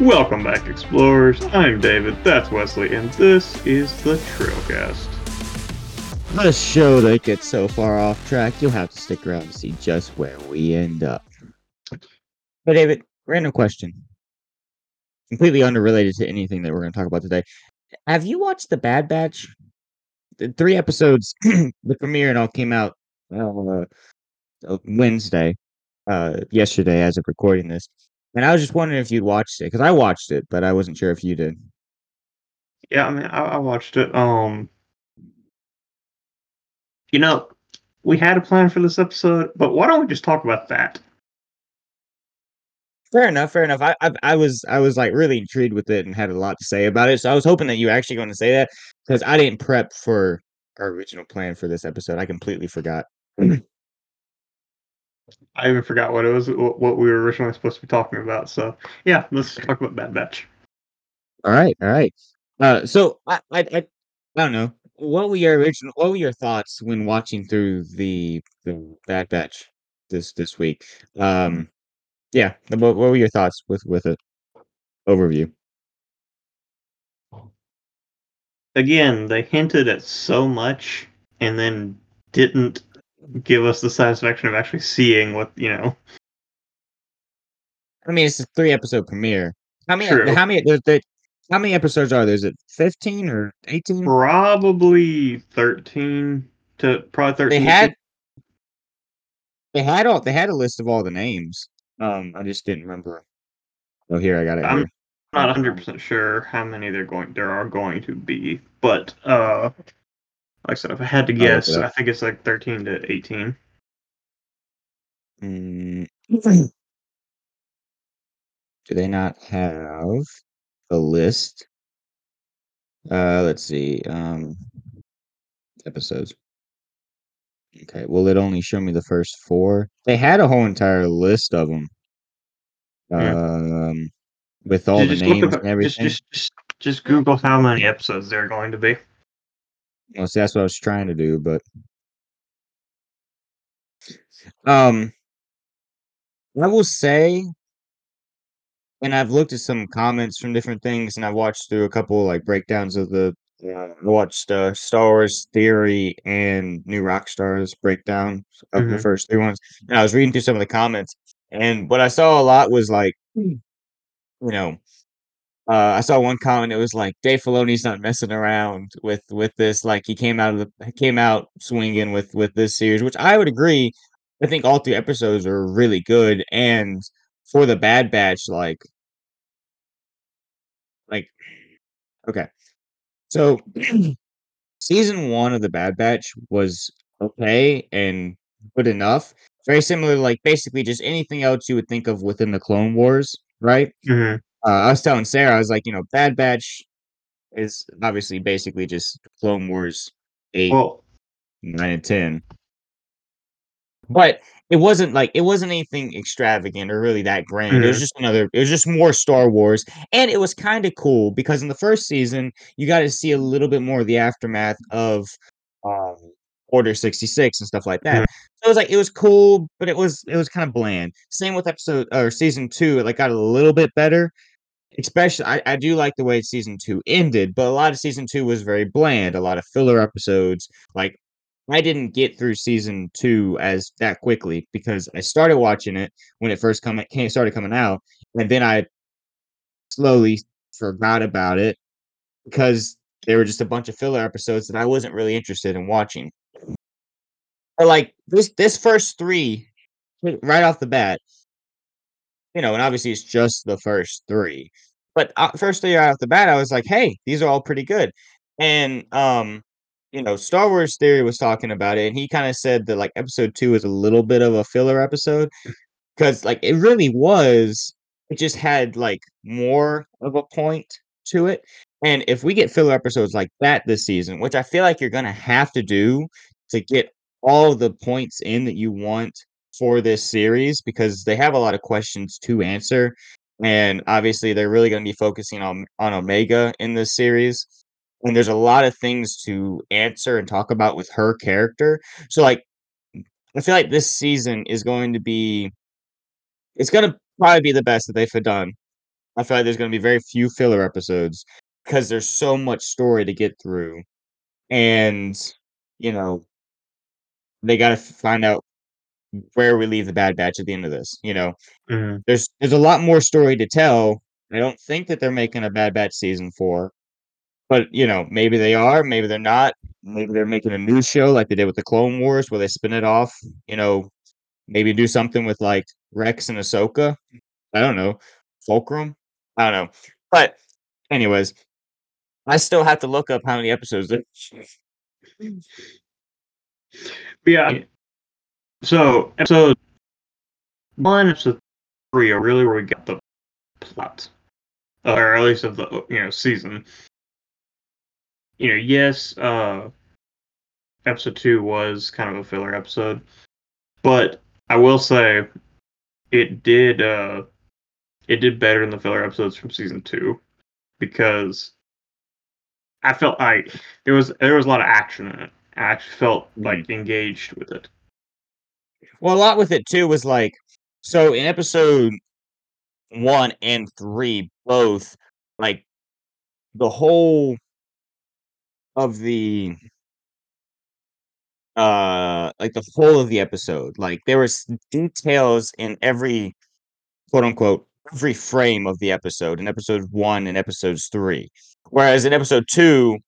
Welcome back, explorers. I'm David, that's Wesley, and this is the Trailcast. The show that gets so far off track, you'll have to stick around to see just where we end up. But David, random question. Completely unrelated to anything that we're going to talk about today. Have you watched The Bad Batch? The three episodes, the premiere and all came out uh, uh, Wednesday, uh, yesterday as of recording this. And I was just wondering if you'd watched it because I watched it, but I wasn't sure if you did. Yeah, I mean, I, I watched it. Um, you know, we had a plan for this episode, but why don't we just talk about that? Fair enough, fair enough. I, I I was I was like really intrigued with it and had a lot to say about it. So I was hoping that you were actually going to say that because I didn't prep for our original plan for this episode. I completely forgot. I even forgot what it was, what we were originally supposed to be talking about. So, yeah, let's talk about Bad Batch. All right, all right. Uh, so I, I, I, I don't know. What were your original? What were your thoughts when watching through the the Bad Batch this this week? Um, yeah. What, what were your thoughts with with it? Overview. Again, they hinted at so much and then didn't give us the satisfaction of actually seeing what, you know. I mean, it's a three episode premiere. How many? True. How many? There, there, how many episodes are there? Is it fifteen or eighteen? Probably 13 to probably 13. They had. They had all. They had a list of all the names. Um, I just didn't remember. Oh, here I got it. I'm here. not 100 percent sure how many they're going there are going to be, but uh, like I said, if I had to guess, it up. I think it's like 13 to 18. Mm. Do they not have a list? Uh, let's see. Um, episodes. Okay. Will it only show me the first four? They had a whole entire list of them. Yeah. Um, with all Ju- the just names up- and everything. Just, just, just, just Google how many episodes there are going to be. Well, see, that's what I was trying to do, but um, I will say, and I've looked at some comments from different things, and I've watched through a couple like breakdowns of the. Uh, I watched uh, Star Wars Theory and New Rockstars breakdown of the Mhm. first three ones, and I was reading through some of the comments, and what I saw a lot was like, you know, uh, I saw one comment. It was like Dave Filoni's not messing around with with this. Like he came out of the came out swinging with with this series, which I would agree. I think all three episodes are really good, and for the Bad Batch, like, like, okay, so season one of the Bad Batch was okay and good enough. Very similar, like basically just anything else you would think of within the Clone Wars, right? Mhm. Uh, I was telling Sarah, I was like, you know, Bad Batch is obviously basically just Clone Wars eight, Well, nine, and ten. But it wasn't like it wasn't anything extravagant or really that grand. It was Mhm. just another. It was just more Star Wars, and it was kind of cool because in the first season you got to see a little bit more of the aftermath of um, Order sixty six and stuff like that. Mhm. So it was like it was cool, but it was it was kind of bland. Same with episode or season two. It like got a little bit better, especially I, I do like the way season two ended, but a lot of season two was very bland, a lot of filler episodes. Like I didn't get through season two as that quickly because I started watching it when it first come started coming out, and then I slowly forgot about it because there were just a bunch of filler episodes that I wasn't really interested in watching. But like this this first three, right off the bat, you know, and obviously it's just the first three. But uh, first three right off the bat, I was like, hey, these are all pretty good. And um, you know, Star Wars Theory was talking about it, and he kind of said that like episode two is a little bit of a filler episode because like it really was. It just had like more of a point to it. And if we get filler episodes like that this season, which I feel like you're gonna have to do to get all the points in that you want for this series because they have a lot of questions to answer. And obviously they're really going to be focusing on on Omega in this series. And there's a lot of things to answer and talk about with her character. So like I feel like this season is going to be it's going to probably be the best that they've done I feel like there's going to be very few filler episodes because there's so much story to get through, and you know they got to find out where we leave the Bad Batch at the end of this. You know, Mhm. there's there's a lot more story to tell. I don't think that they're making a Bad Batch season four, but you know, maybe they are, maybe they're not. Maybe they're making a new show like they did with the Clone Wars, where they spin it off. You know, maybe do something with like Rex and Ahsoka. I don't know, Fulcrum. I don't know, but anyways, I still have to look up how many episodes. there- Yeah. So episode one, episode three are really where we got the plot, or at least of the you know season. You know, yes, uh, episode two was kind of a filler episode, but I will say it did uh, it did better than the filler episodes from season two because I felt like there was there was a lot of action in it. I actually felt like engaged with it. Well, a lot with it too was like, so in episode one and three, both like the whole of the uh like the whole of the episode like there was details in every quote unquote every frame of the episode in episode one and episodes three. Whereas in episode two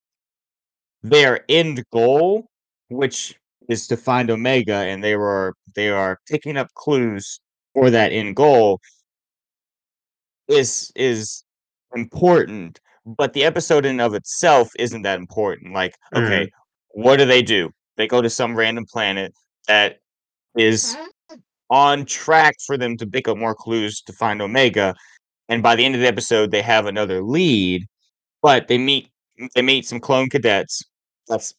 their end goal which is to find omega and they were they are picking up clues for that end goal is is important but the episode in of itself isn't that important like okay mm. what do they do? They go to some random planet that is on track for them to pick up more clues to find omega and by the end of the episode they have another lead but they meet they meet some clone cadets. That's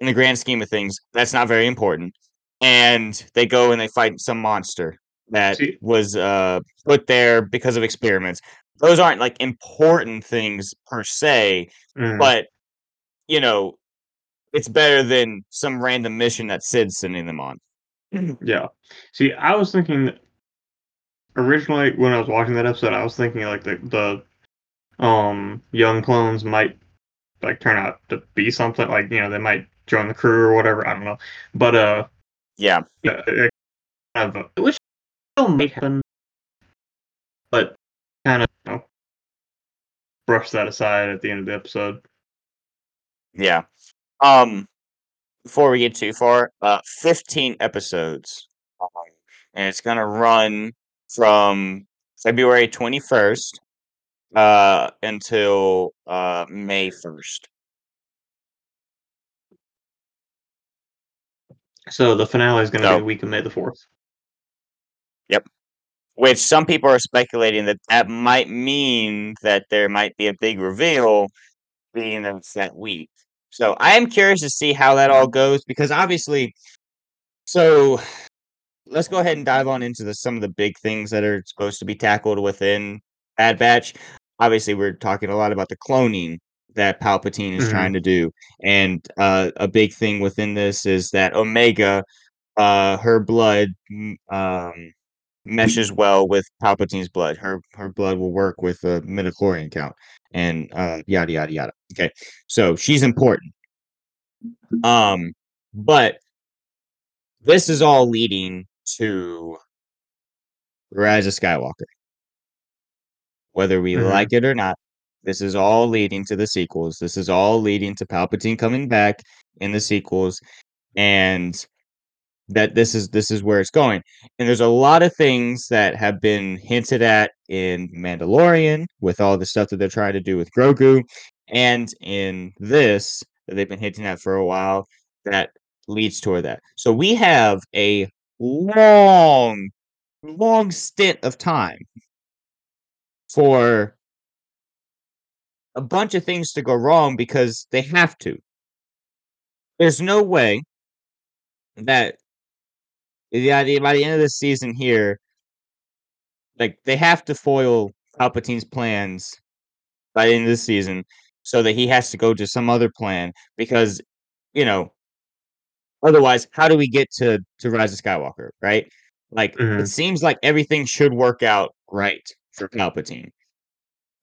in the grand scheme of things that's not very important and they go and they fight some monster that See- was uh put there because of experiments those aren't like important things per se Mhm. but you know it's better than some random mission that Cid's sending them on Yeah. See, I was thinking originally when I was watching that episode, I was thinking like the the um young clones might like turn out to be something like you know they might join the crew or whatever. I don't know, but uh, yeah yeah, it kind of which still may happen, but kind of you know, brush that aside at the end of the episode. Yeah. Um before we get too far, uh 15 episodes. Um, and it's going to run from February 21st uh until uh May 1st. So the finale is going to So- be the week of May the fourth. Yep. Which some people are speculating that that might mean that there might be a big reveal being that it's that week. So I am curious to see how that all goes because obviously so let's go ahead and dive on into the some of the big things that are supposed to be tackled within Bad Batch. Obviously, we're talking a lot about the cloning that Palpatine is Mhm. trying to do, and uh, a big thing within this is that Omega, uh, her blood um, meshes well with Palpatine's blood. Her her blood will work with the midichlorian count, and uh, yada yada yada. Okay, so she's important. Um, but this is all leading to Rise of Skywalker. Whether we Mhm. like it or not, this is all leading to the sequels. This is all leading to Palpatine coming back in the sequels, and that this is this is where it's going. And there's a lot of things that have been hinted at in Mandalorian with all the stuff that they're trying to do with Grogu, and in this that they've been hinting at for a while that leads toward that. So we have a long, long stint of time for a bunch of things to go wrong because they have to. There's no way that yeah, the, by the end of the season here, like they have to foil Palpatine's plans by the end of the season so that he has to go to some other plan because you know otherwise how do we get to to rise of skywalker right like it Mhm. seems like everything should work out right for palpatine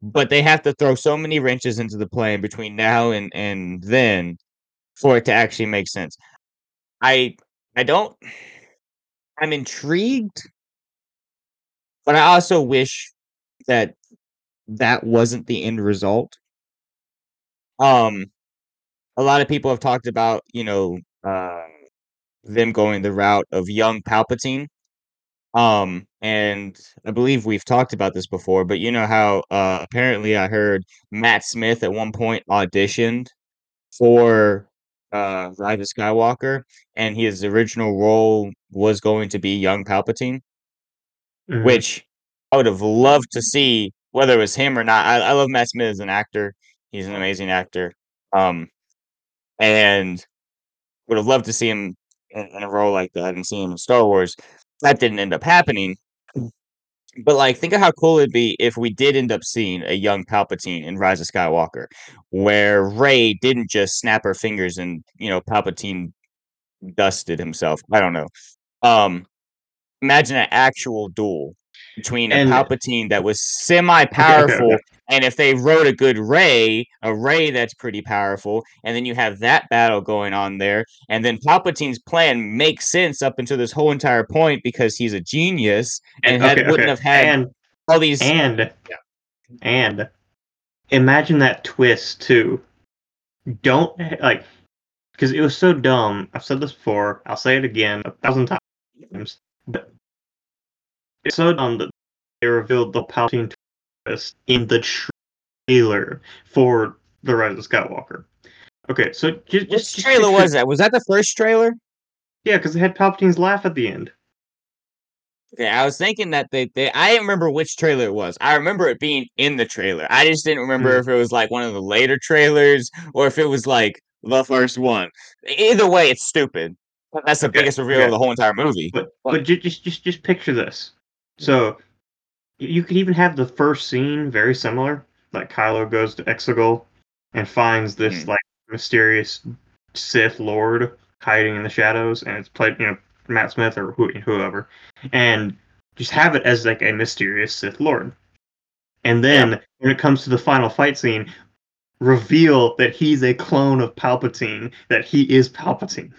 but they have to throw so many wrenches into the plan between now and and then for it to actually make sense. I I don't I'm intrigued, but I also wish that that wasn't the end result. Um, a lot of people have talked about, you know, uh, them going the route of young Palpatine. Um, and I believe we've talked about this before, but you know how uh, apparently I heard Matt Smith at one point auditioned for uh, Rise of Skywalker, and his original role was going to be young Palpatine, Mhm. which I would have loved to see, whether it was him or not. I, I love Matt Smith as an actor; he's an amazing actor. Um, and would have loved to see him in, in a role like that and see him in Star Wars. That didn't end up happening. But like, think of how cool it'd be if we did end up seeing a young Palpatine in Rise of Skywalker, where Rey didn't just snap her fingers and you know Palpatine dusted himself. I don't know. Um, imagine an actual duel between a And- Palpatine that was semi-powerful, okay. And if they wrote a good Rey, a Rey that's pretty powerful, and then you have that battle going on there, and then Palpatine's plan makes sense up until this whole entire point because he's a genius and, had, okay, wouldn't okay. have had and all these. and and imagine that twist too. Don't like because it was so dumb. I've said this before. I'll say it again a thousand times. But it's so dumb that they revealed the Palpatine twist in the trailer for the Rise of Skywalker. Okay, so just just, just trailer picture- was that? Was that the first trailer? Yeah, because it had Palpatine's laugh at the end. Okay, I was thinking that they, they I didn't remember which trailer it was. I remember it being in the trailer. I just didn't remember Hmm. if it was like one of the later trailers or if it was like the first one. Either way, it's stupid. That's the Okay, biggest reveal okay. of the whole entire movie. But but ju- just just just picture this. So you could even have the first scene very similar. Like Kylo goes to Exegol and finds this Mhm. like mysterious Sith Lord hiding in the shadows, and it's played you know Matt Smith or who, whoever, and just have it as like a mysterious Sith Lord. And then when it comes to the final fight scene, reveal that he's a clone of Palpatine, that he is Palpatine.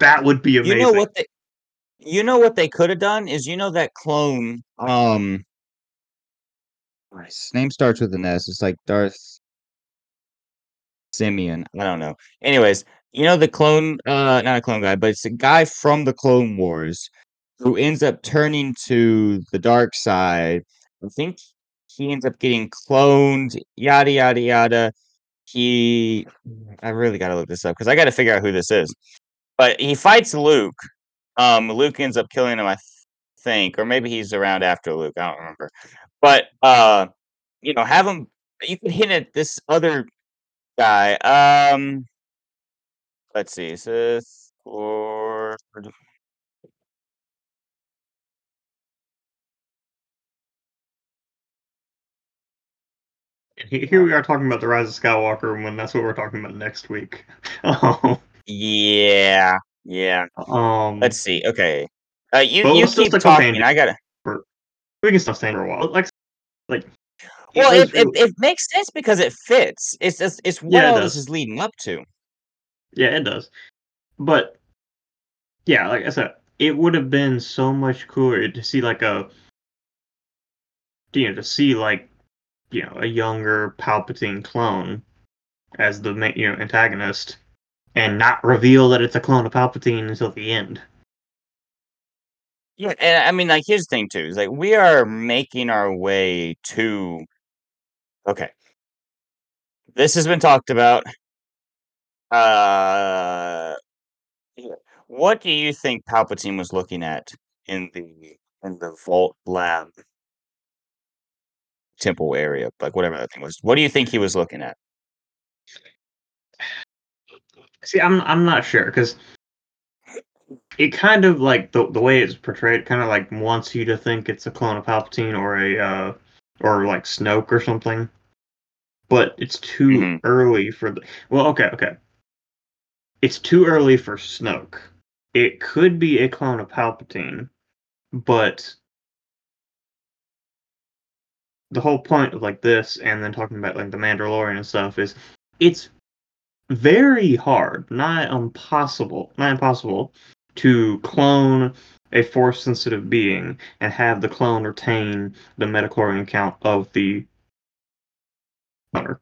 That would be amazing. You know what they you know what they could have done is you know that clone um his name starts with an S. It's like Darth Simeon. I don't know. Anyways, you know the clone uh not a clone guy, but it's a guy from the Clone Wars who ends up turning to the dark side. I think he ends up getting cloned, yada yada yada. He I really gotta look this up because I gotta figure out who this is. But he fights Luke. Um Luke ends up killing him, I think, or maybe he's around after Luke. I don't remember. But uh, you know, have him you could hint at this other guy. Um let's see, Sith Lord. He- Here we are talking about the Rise of Skywalker when that's what we're talking about next week. um, Yeah, yeah. um, Let's see. Okay. Uh, you you keep talking. I gotta. we can still stay for a while. Like, like. Well, it, it, it makes sense because it fits. It's just it's what Yeah, it all this is leading up to. yeah, it does. But yeah, like I said, it would have been so much cooler to see like a, you know, to see like, you know, a younger Palpatine clone as the main, you know, antagonist, and not reveal that it's a clone of Palpatine until the end. Yeah, and I mean, like, here's the thing too: is like we are making our way to. Okay, this has been talked about. Uh, what do you think Palpatine was looking at in the in the vault lab temple area, like whatever that thing was? What do you think he was looking at? See, I'm I'm not sure because it kind of like the the way it's portrayed, kind of like wants you to think it's a clone of Palpatine or a uh, or like Snoke or something. But it's too Mhm. early for the. Well, okay, okay. It's too early for Snoke. It could be a clone of Palpatine, but the whole point of like this, and then talking about like the Mandalorian and stuff is, it's very hard, not impossible, not impossible, to clone a force sensitive being and have the clone retain the midichlorian count of the cloner.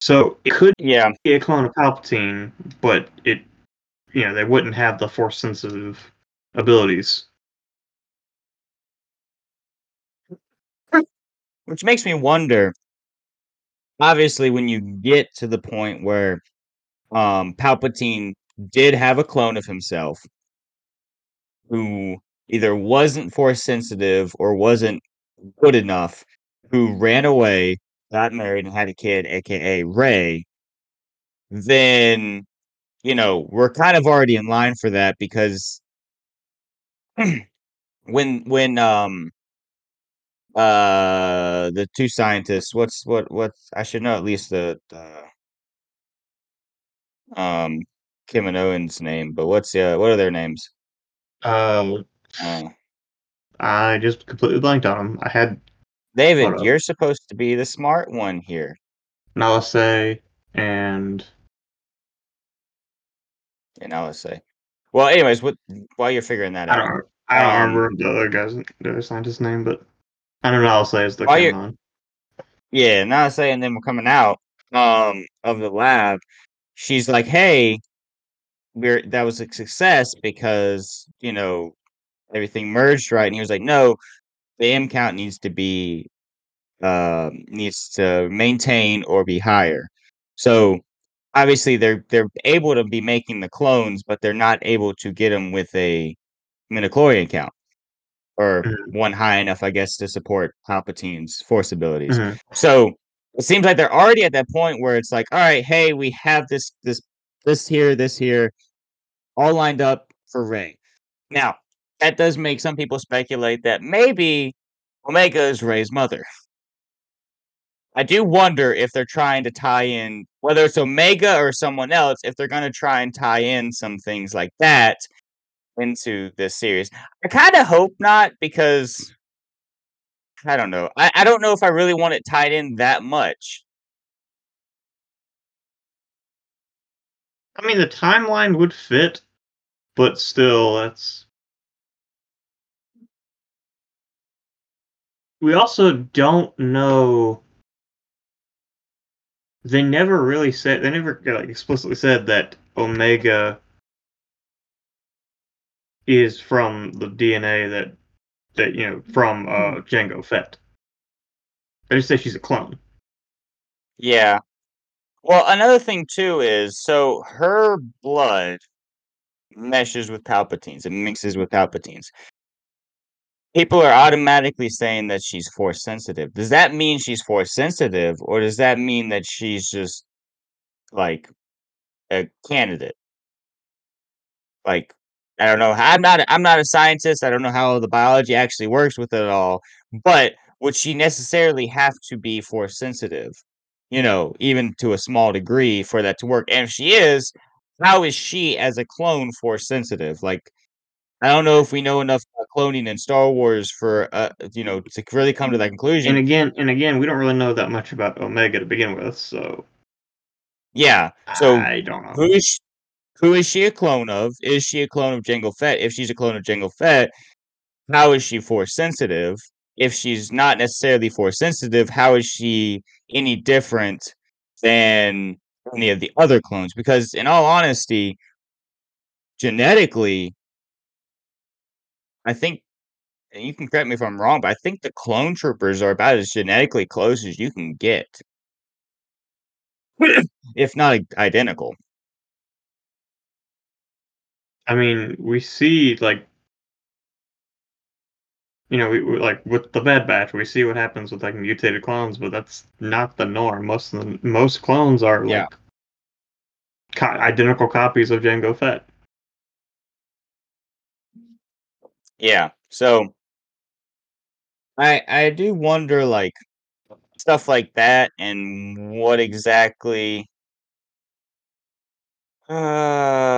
So it could Yeah. be a clone of Palpatine, but it, you know, they wouldn't have the force sensitive abilities. Which makes me wonder. Obviously, when you get to the point where um, Palpatine did have a clone of himself who either wasn't force sensitive or wasn't good enough, who ran away, got married, and had a kid, aka Rey, then you know we're kind of already in line for that because when when um uh the two scientists what's what what's i should know at least the uh um kim and owen's name but what's uh what are their names? Um, uh. I just completely blanked on them. I had david you're supposed to be the smart one here. Nala Se and and say well anyways what while you're figuring that I out I don't Um, remember the other guy's the other scientist's name, but I don't know Nala Se is the While you're- canon. yeah now saying them coming out um of the lab. She's like hey we're that was a success because you know everything merged right. And he was like no the m count needs to be um needs to maintain or be higher. So obviously they're they're able to be making the clones but they're not able to get them with a midichlorian count or Mhm. one high enough i guess to support palpatine's force abilities Mhm. so it seems like they're already at that point where it's like all right hey we have this this this here this here all lined up for rey now that does make some people speculate that maybe omega is rey's mother i do wonder if they're trying to tie in whether it's omega or someone else if they're going to try and tie in some things like that into this series i kind of hope not because i don't know I, I don't know if i really want it tied in that much I mean, the timeline would fit, but still, that's. We also don't know. They never really said. They never like, explicitly said that Omega is from the DNA that that you know from uh, Jango Fett. They just say she's a clone. Yeah. Well, another thing too is so her blood meshes with Palpatine's, it mixes with Palpatine's. People are automatically saying that she's force sensitive. Does that mean she's force sensitive, or does that mean that she's just like a candidate? Like, I don't know. I'm not. I'm not a scientist. I don't know how the biology actually works with it all. But would she necessarily have to be force sensitive? You know, even to a small degree for that to work. And if she is, how is she as a clone force sensitive? Like, I don't know if we know enough about cloning in Star Wars for uh, you know, to really come to that conclusion. And again, and again, we don't really know that much about Omega to begin with, so yeah. So I don't know. who is she, who is she a clone of? Is she a clone of Jango Fett? If she's a clone of Jango Fett, how is she force sensitive? If she's not necessarily force sensitive, how is she any different than any of the other clones? Because in all honesty, genetically, I think and you can correct me if I'm wrong, but I think the clone troopers are about as genetically close as you can get. if not identical. I mean, we see like you know, we, like with the Bad Batch, we see what happens with like mutated clones, but that's not the norm. Most of the most clones are Yeah. like co- identical copies of Jango Fett. Yeah. So I I do wonder like stuff like that and what exactly uh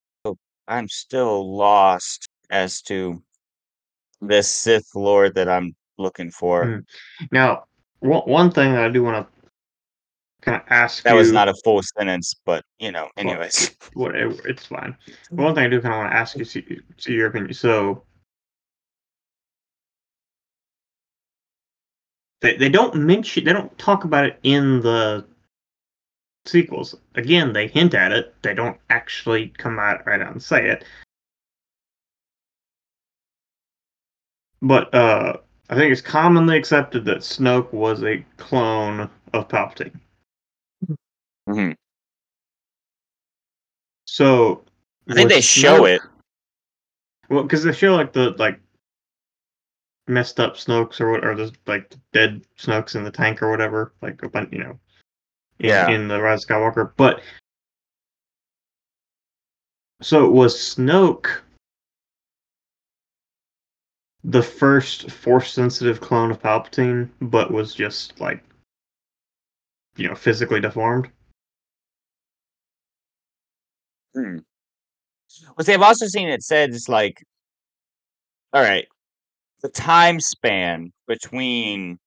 I'm still lost as to this Sith Lord that I'm looking for. Mm. Now, one one thing that I do want to kind of ask That you, was not a full sentence, but you know, well, anyways. whatever, it's fine. But one thing I do kind of want to ask you, see, see your opinion. So, they they don't mention, they don't talk about it in the sequels. Again, they hint at it. They don't actually come out right out and say it. But uh, I think it's commonly accepted that Snoke was a clone of Palpatine. Mhm. So I think they show it. Well, because they show like the like messed up Snokes or what, or the like dead Snokes in the tank or whatever, like a bunch, you know, Yeah. in the Rise of Skywalker. But so it was Snoke the first Force sensitive clone of Palpatine, but was just like you know physically deformed? Hmm. Well, see, I've also seen it said it's like, all right, the time span between,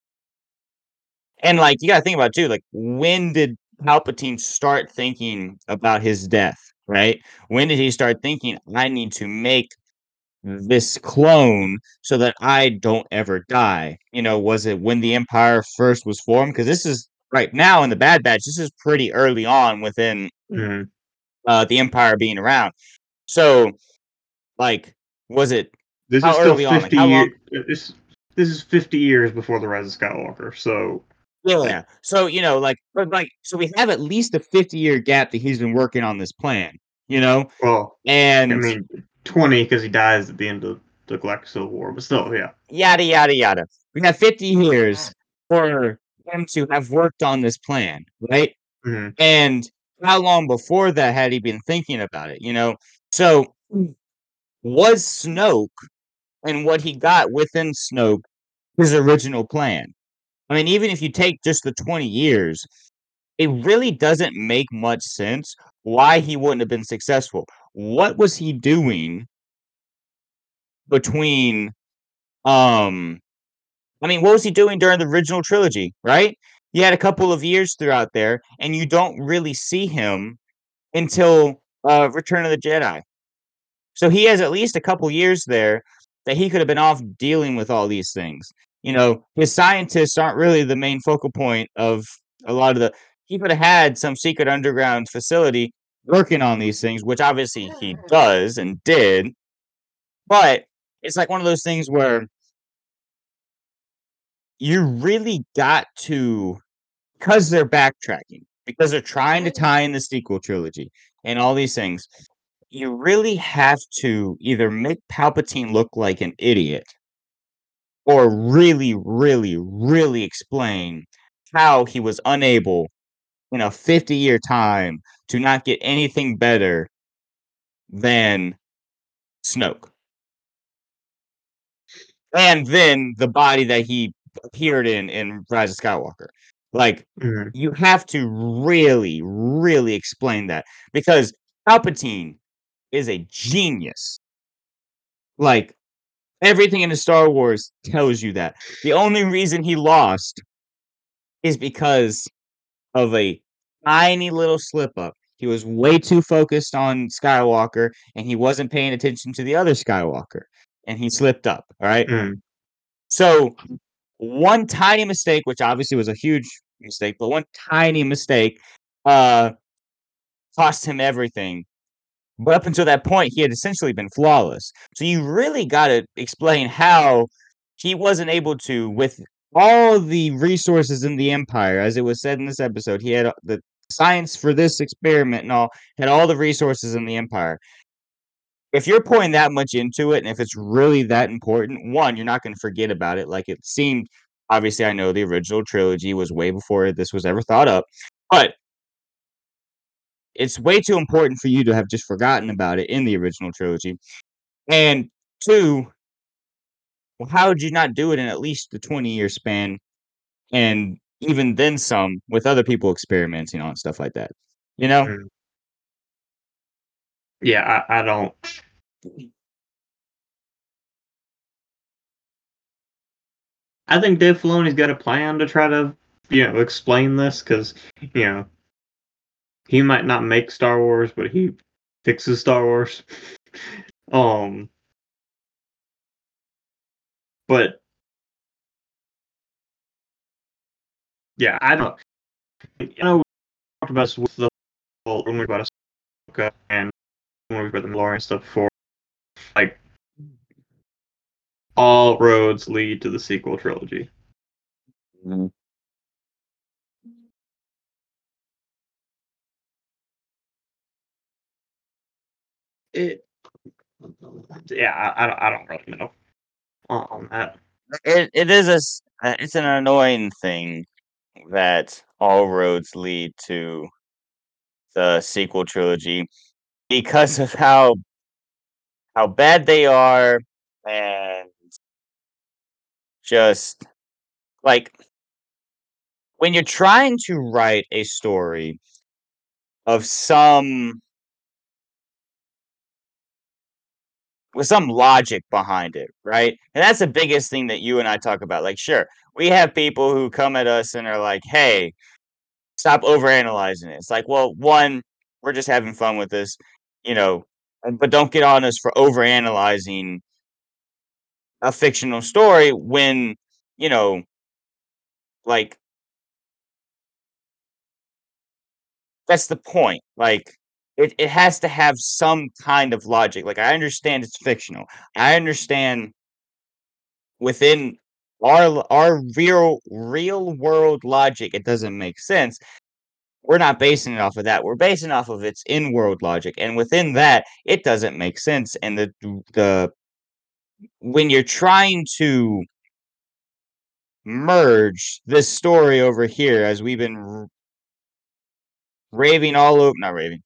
and like you got to think about it too, like when did Palpatine start thinking about his death? Right? When did he start thinking, I need to make this clone so that I don't ever die? You know, was it when the Empire first was formed? Because this is right now in the Bad Batch. This is pretty early on within Mhm. uh, the Empire being around. So, like, was it This How is still early on? Like, how years. This this is fifty years before the Rise of Skywalker. So Yeah. So, you know, like, but like, so we have at least a 50 year gap that he's been working on this plan, you know? well, And I mean, 20 because he dies at the end of the Galactic Civil War, but still, yeah. yada, yada, yada. We have 50 years for him to have worked on this plan, right? hmm And how long before that had he been thinking about it, you know? So, was Snoke and what he got within Snoke his original plan? I mean, even if you take just the 20 years, it really doesn't make much sense why he wouldn't have been successful. What was he doing between um I mean, what was he doing during the original trilogy, right? He had a couple of years throughout there and you don't really see him until uh Return of the Jedi. So he has at least a couple years there that he could have been off dealing with all these things. You know, his scientists aren't really the main focal point of a lot of the. He could have had some secret underground facility working on these things, which obviously he mm. does and did. But it's like one of those things where you really got to, because they're backtracking, because they're trying to mm. tie in the sequel trilogy and all these things you really have to either make Palpatine look like an idiot or really, really, really explain how he was unable in a 50 year time to not get anything better than Snoke. And then the body that he appeared in in Rise of Skywalker. Like, hmm you have to really, really explain that because Palpatine is a genius. Like, everything in the Star Wars tells you that. The only reason he lost is because of a tiny little slip up. He was way too focused on Skywalker and he wasn't paying attention to the other Skywalker and he slipped up. All right. Mm. So, one tiny mistake, which obviously was a huge mistake, but one tiny mistake uh cost him everything. But up until that point, he had essentially been flawless. So you really got to explain how he wasn't able to, with all the resources in the Empire, as it was said in this episode, he had uh, the science for this experiment and all, had all the resources in the Empire. If you're pouring that much into it, and if it's really that important, one, you're not going to forget about it. Like it seemed, obviously, I know the original trilogy was way before this was ever thought up, but it's way too important for you to have just forgotten about it in the original trilogy. And two, well, how would you not do it in at least the 20 year span and even then some with other people experimenting on stuff like that? You know? Mm. Yeah, I, I don't. I think Dave Filoni's got a plan to try to, you know, explain this because, you know, he might not make Star Wars, but he fixes Star Wars. um, but yeah, I don't. You know, we talked about this with the whole when we about Ahsoka and when we about the Mandalorian stuff before. Like, all roads lead to the sequel trilogy. Mm-hmm. It, yeah, I, I, don't, I don't really know on that. It it is a uh, it's an annoying thing that all roads lead to the sequel trilogy because of how how bad they are and just like when you're trying to write a story of some with some logic behind it, right? And that's the biggest thing that you and I talk about. Like, sure, we have people who come at us and are like, "Hey, stop overanalyzing it." It's like, well, one, we're just having fun with this, you know, but don't get on us for overanalyzing a fictional story when, you know, like that's the point. Like it, it has to have some kind of logic. Like I understand it's fictional. I understand within our our real real world logic it doesn't make sense. We're not basing it off of that. We're basing off of its in-world logic. And within that, it doesn't make sense. And the the when you're trying to merge this story over here as we've been raving all over not raving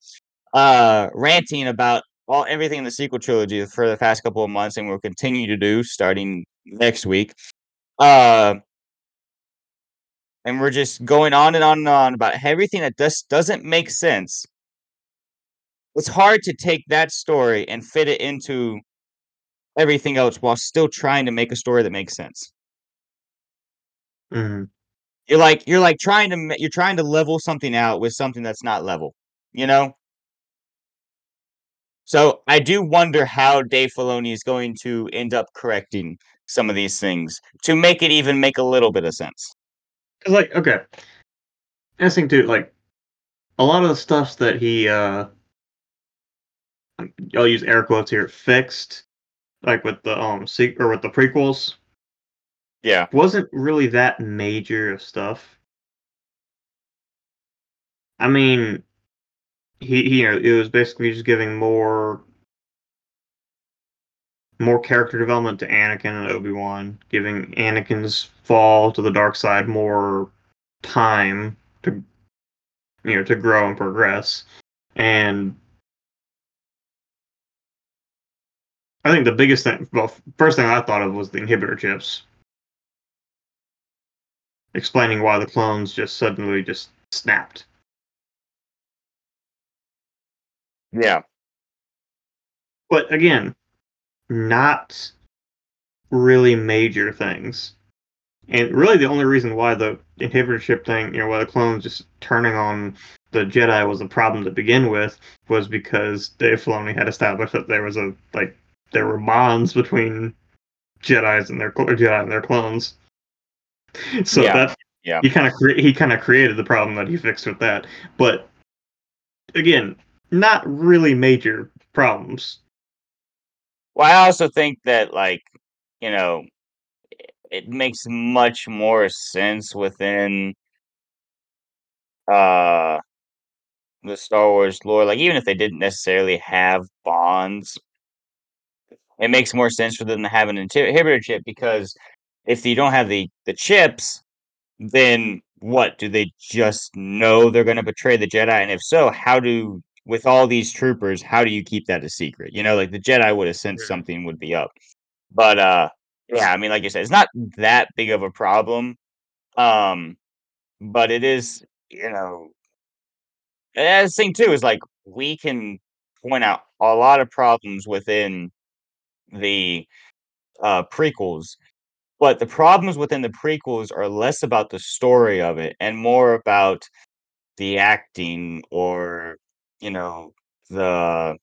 uh ranting about all everything in the sequel trilogy for the past couple of months and we'll continue to do starting next week. Uh and we're just going on and on and on about everything that just doesn't make sense. It's hard to take that story and fit it into everything else while still trying to make a story that makes sense. Mhm. you're like you're like trying to you're trying to level something out with something that's not level you know So I do wonder how Dave Filoni is going to end up correcting some of these things to make it even make a little bit of sense. Cause like, okay. I think too, like, a lot of the stuff that he, uh, I'll use air quotes here, fixed, like with the um, se- or with the prequels, Yeah. wasn't really that major of stuff. I mean, he, you know, it was basically just giving more, more character development to Anakin and Obi Wan, giving Anakin's fall to the dark side more time to, you know, to grow and progress, and I think the biggest thing, well, first thing I thought of was the inhibitor chips, explaining why the clones just suddenly just snapped. Yeah. But again, not really major things. And really, the only reason why the inhibitor chip thing, you know, why the clones just turning on the Jedi was a problem to begin with, was because Dave Filoni had established that there was a like there were bonds between Jedi's and their Jedi and their clones. So Yeah, that yeah. he kind of cre- he kind of created the problem that he fixed with that. But again, not really major problems. Well, I also think that like, you know, it, makes much more sense within uh the Star Wars lore. Like even if they didn't necessarily have bonds, it makes more sense for them to have an inhibitor chip because if you don't have the the chips, then what do they just know they're going to betray the Jedi? And if so, how do with all these troopers, how do you keep that a secret? You know, like the Jedi would have sensed something would be up. But uh yeah, I mean like you said, it's not that big of a problem. Um but it is, you know, and the thing too is like we can point out a lot of problems within the uh prequels But the problems within the prequels are less about the story of it and more about the acting or, you know, the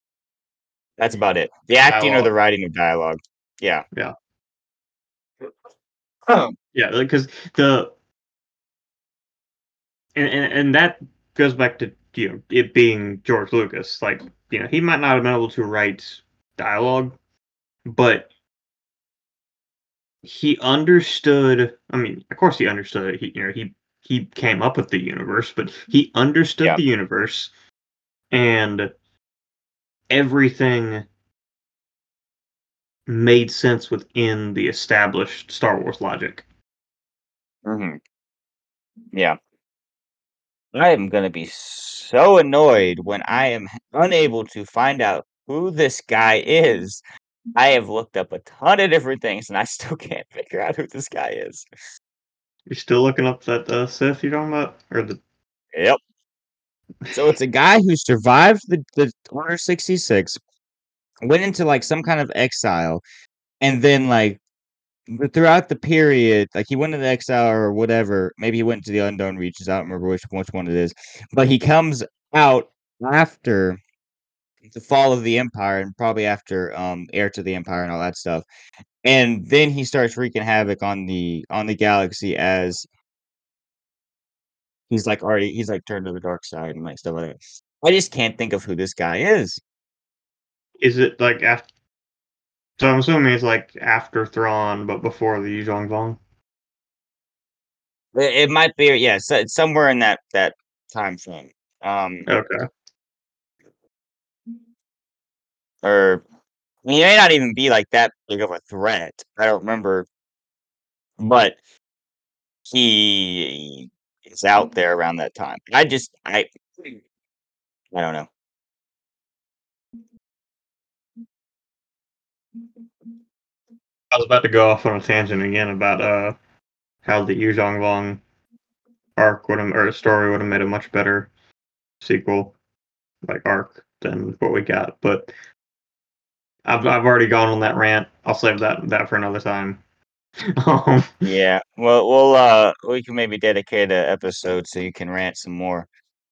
that's about it. The acting or the Dialogue. writing of dialogue. Yeah. Yeah. Yeah, because the and, and and that goes back to you know it being George Lucas. Like you know he might not have been able to write dialogue, but he understood. I mean, of course he understood. it. He you know he he came up with the universe, but he understood Yeah. the universe and everything made sense within the established Star Wars logic. mhm. Yeah. I am gonna be so annoyed when I am unable to find out who this guy is. I have looked up a ton of different things and I still can't figure out who this guy is. You're still looking up that uh, Sith you're talking about, or the Yep. So it's a guy who survived the, the Order 66, went into like some kind of exile, and then like throughout the period, like he went into exile or whatever, maybe he went to the unknown reaches. I don't remember which which one it is, but he comes out after the fall of the empire and probably after um heir to the empire and all that stuff and then he starts wreaking havoc on the on the galaxy as he's like already he's like turned to the dark side and like stuff like that i just can't think of who this guy is is it like after? So I'm assuming it's like after Thrawn, but before the Yuuzhan Vong. it, it might be yeah so, it's somewhere in that that time frame um Okay. or I mean, he may not even be like that big of a threat i don't remember but he is out there around that time i just i i don't know I was about to go off on a tangent again about uh how the Yuuzhan Vong arc would have or story would have made a much better sequel, like arc than what we got. But I've I've already gone on that rant. I'll save that that for another time. um, Yeah, well, we'll uh, we can maybe dedicate an episode so you can rant some more.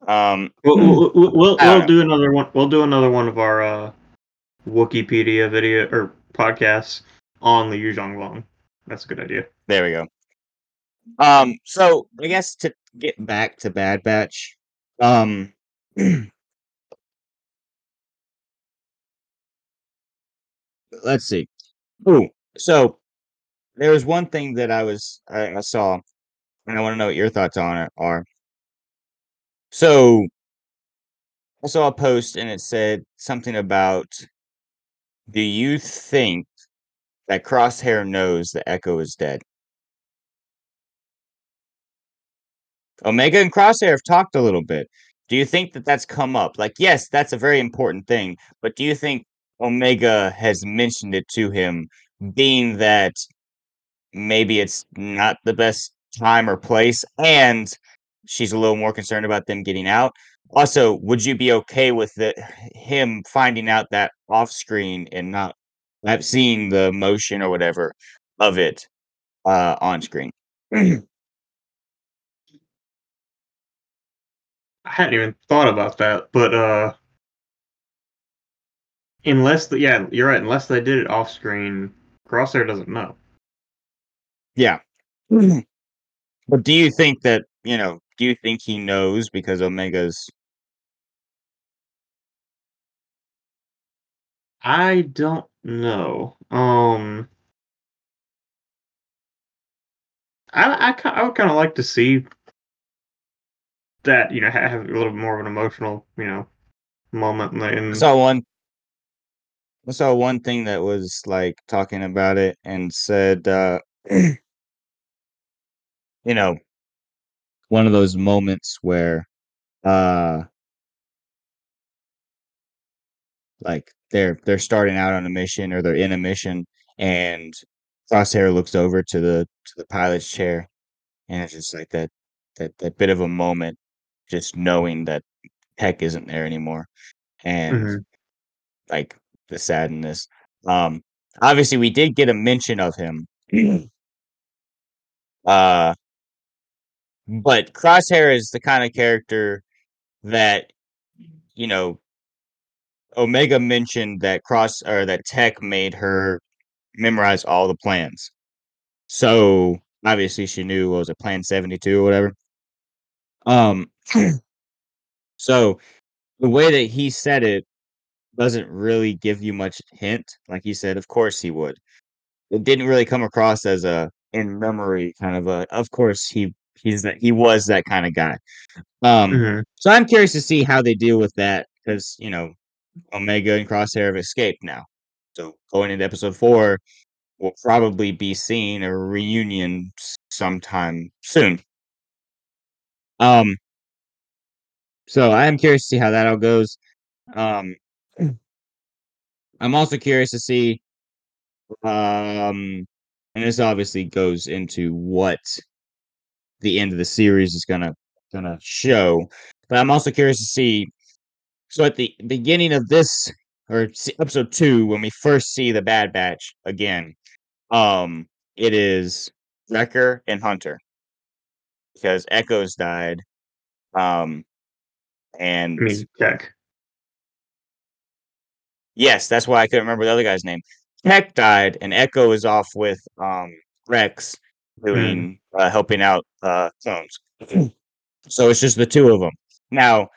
Um, we'll we'll, we'll, we'll, don't we'll know. do another one. We'll do another one of our uh, Wikipedia video or podcasts on the Yuuzhan Vong. That's a good idea. there we go. Um, so I guess to get back to Bad Batch, um, let's see. Ooh, so there was one thing that I was I, I saw, and I want to know what your thoughts on it are. So I saw a post and it said something about, do you think that Crosshair knows that Echo is dead? Omega and Crosshair have talked a little bit. Do you think that that's come up? Like, yes, that's a very important thing, but do you think Omega has mentioned it to him, being that maybe it's not the best time or place, and she's a little more concerned about them getting out? Also, would you be okay with the, him finding out that off screen and not seeing the motion or whatever of it uh, on screen? I hadn't even thought about that, but uh, unless the yeah, you're right. Unless they did it off screen, Crosshair doesn't know. Yeah. But do you think that, you know, do you think he knows because Omega's I don't know. Um, I I, ki- I would kind of like to see that you know ha- have a little more of an emotional you know moment in, the, I in saw one I saw one thing that was like talking about it and said uh you know, one of those moments where uh like they're they're starting out on a mission or they're in a mission and Crosshair looks over to the to the pilot's chair and it's just like that that that bit of a moment just knowing that Tech isn't there anymore and Mhm. like the sadness. Um, obviously, we did get a mention of him Uh, but Crosshair is the kind of character that you know Omega mentioned that Cross or that Tech made her memorize all the plans. So obviously she knew what was it plan 72 or whatever. Um so the way that he said it doesn't really give you much hint. Like he said, of course he would. It didn't really come across as a in memory kind of a of course he he's that he was that kind of guy. Um Mhm. so I'm curious to see how they deal with that because you know Omega and Crosshair have escaped now. So going into episode four, we'll probably be seeing a reunion sometime soon. Um, so I am curious to see how that all goes. Um, I'm also curious to see, um, and this obviously goes into what the end of the series is gonna gonna show. But I'm also curious to see. So at the beginning of this or episode two, when we first see the Bad Batch again, um, it is Wrecker and Hunter because Echoes died. Um, and I mean, Tech. yes, that's why I couldn't remember the other guy's name. Tech died, and Echo is off with um Rex doing uh, helping out uh clones. so it's just the two of them now.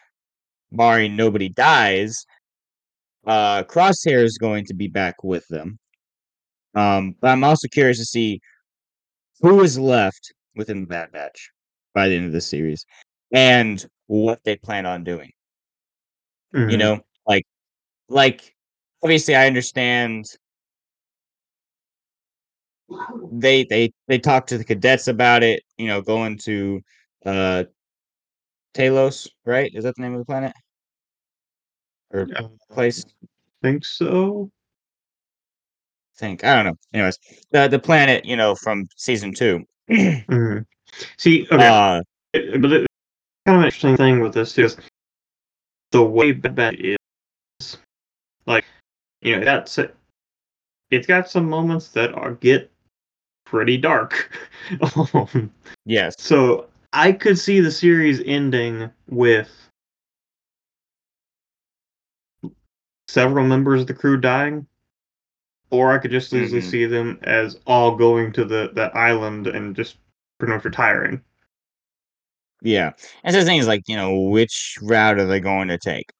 Barring nobody dies, uh, Crosshair is going to be back with them. Um, but I'm also curious to see who is left within the Bad Batch by the end of the series and what they plan on doing. You Mhm. know, like, like obviously, I understand they they they talk to the cadets about it. You know, going to uh Talos, right? Is that the name of the planet or Uh, place? think so. think I don't know. Anyways, the the planet, you know, from season two. Mhm. See, okay, uh, it- but it, kind of an interesting thing with this is the way Batch is. Like, you know, that's it. It's got some moments that are get pretty dark. Um, yes, so I could see the series ending with several members of the crew dying, or I could just easily Mhm. see them as all going to the that island and just pretty much retiring. yeah. And so the thing is, like, you know, which route are they going to take?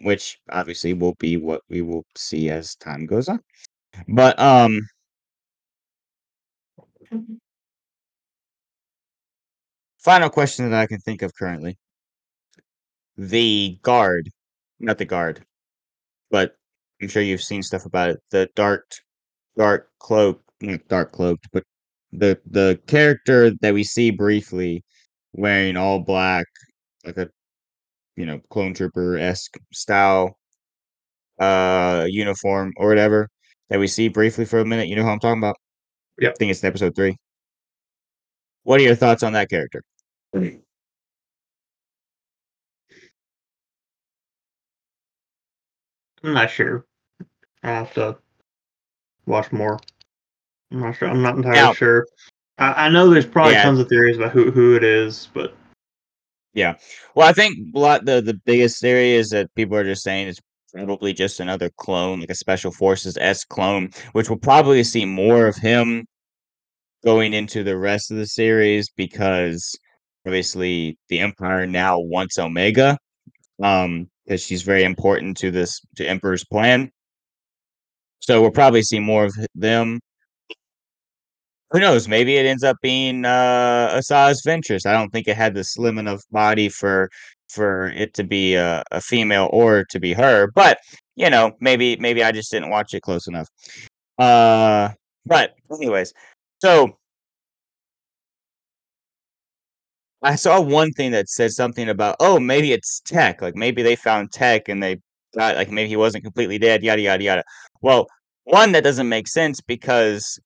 Which obviously will be what we will see as time goes on. But um, final question that I can think of currently: the guard, not the guard, but I'm sure you've seen stuff about it. The dark, dark cloak, not dark cloaked, but the the character that we see briefly wearing all black, like a you know clone trooper esque style uh uniform or whatever that we see briefly for a minute. You know who I'm talking about? I think it's in episode three. What are your thoughts on that character? I'm not sure. I have to watch more. I'm not sure. I'm not entirely Now- sure. I, I know there's probably Yeah. tons of theories about who who it is, but Yeah. Well, I think a lot the the biggest theory is that people are just saying it's probably just another clone, like a special forces S clone, which we'll probably see more of him going into the rest of the series because obviously the Empire now wants Omega. Um, because she's very important to this to Emperor's plan. So we'll probably see more of them. Who knows? Maybe it ends up being uh Asajj Ventress. I don't think it had the slim enough body for for it to be a, a female or to be her. But you know, maybe maybe I just didn't watch it close enough. Uh, but anyways, so I saw one thing that said something about oh maybe it's Tech. Like maybe they found Tech and they got like maybe he wasn't completely dead. Yada yada yada. Well, one that doesn't make sense because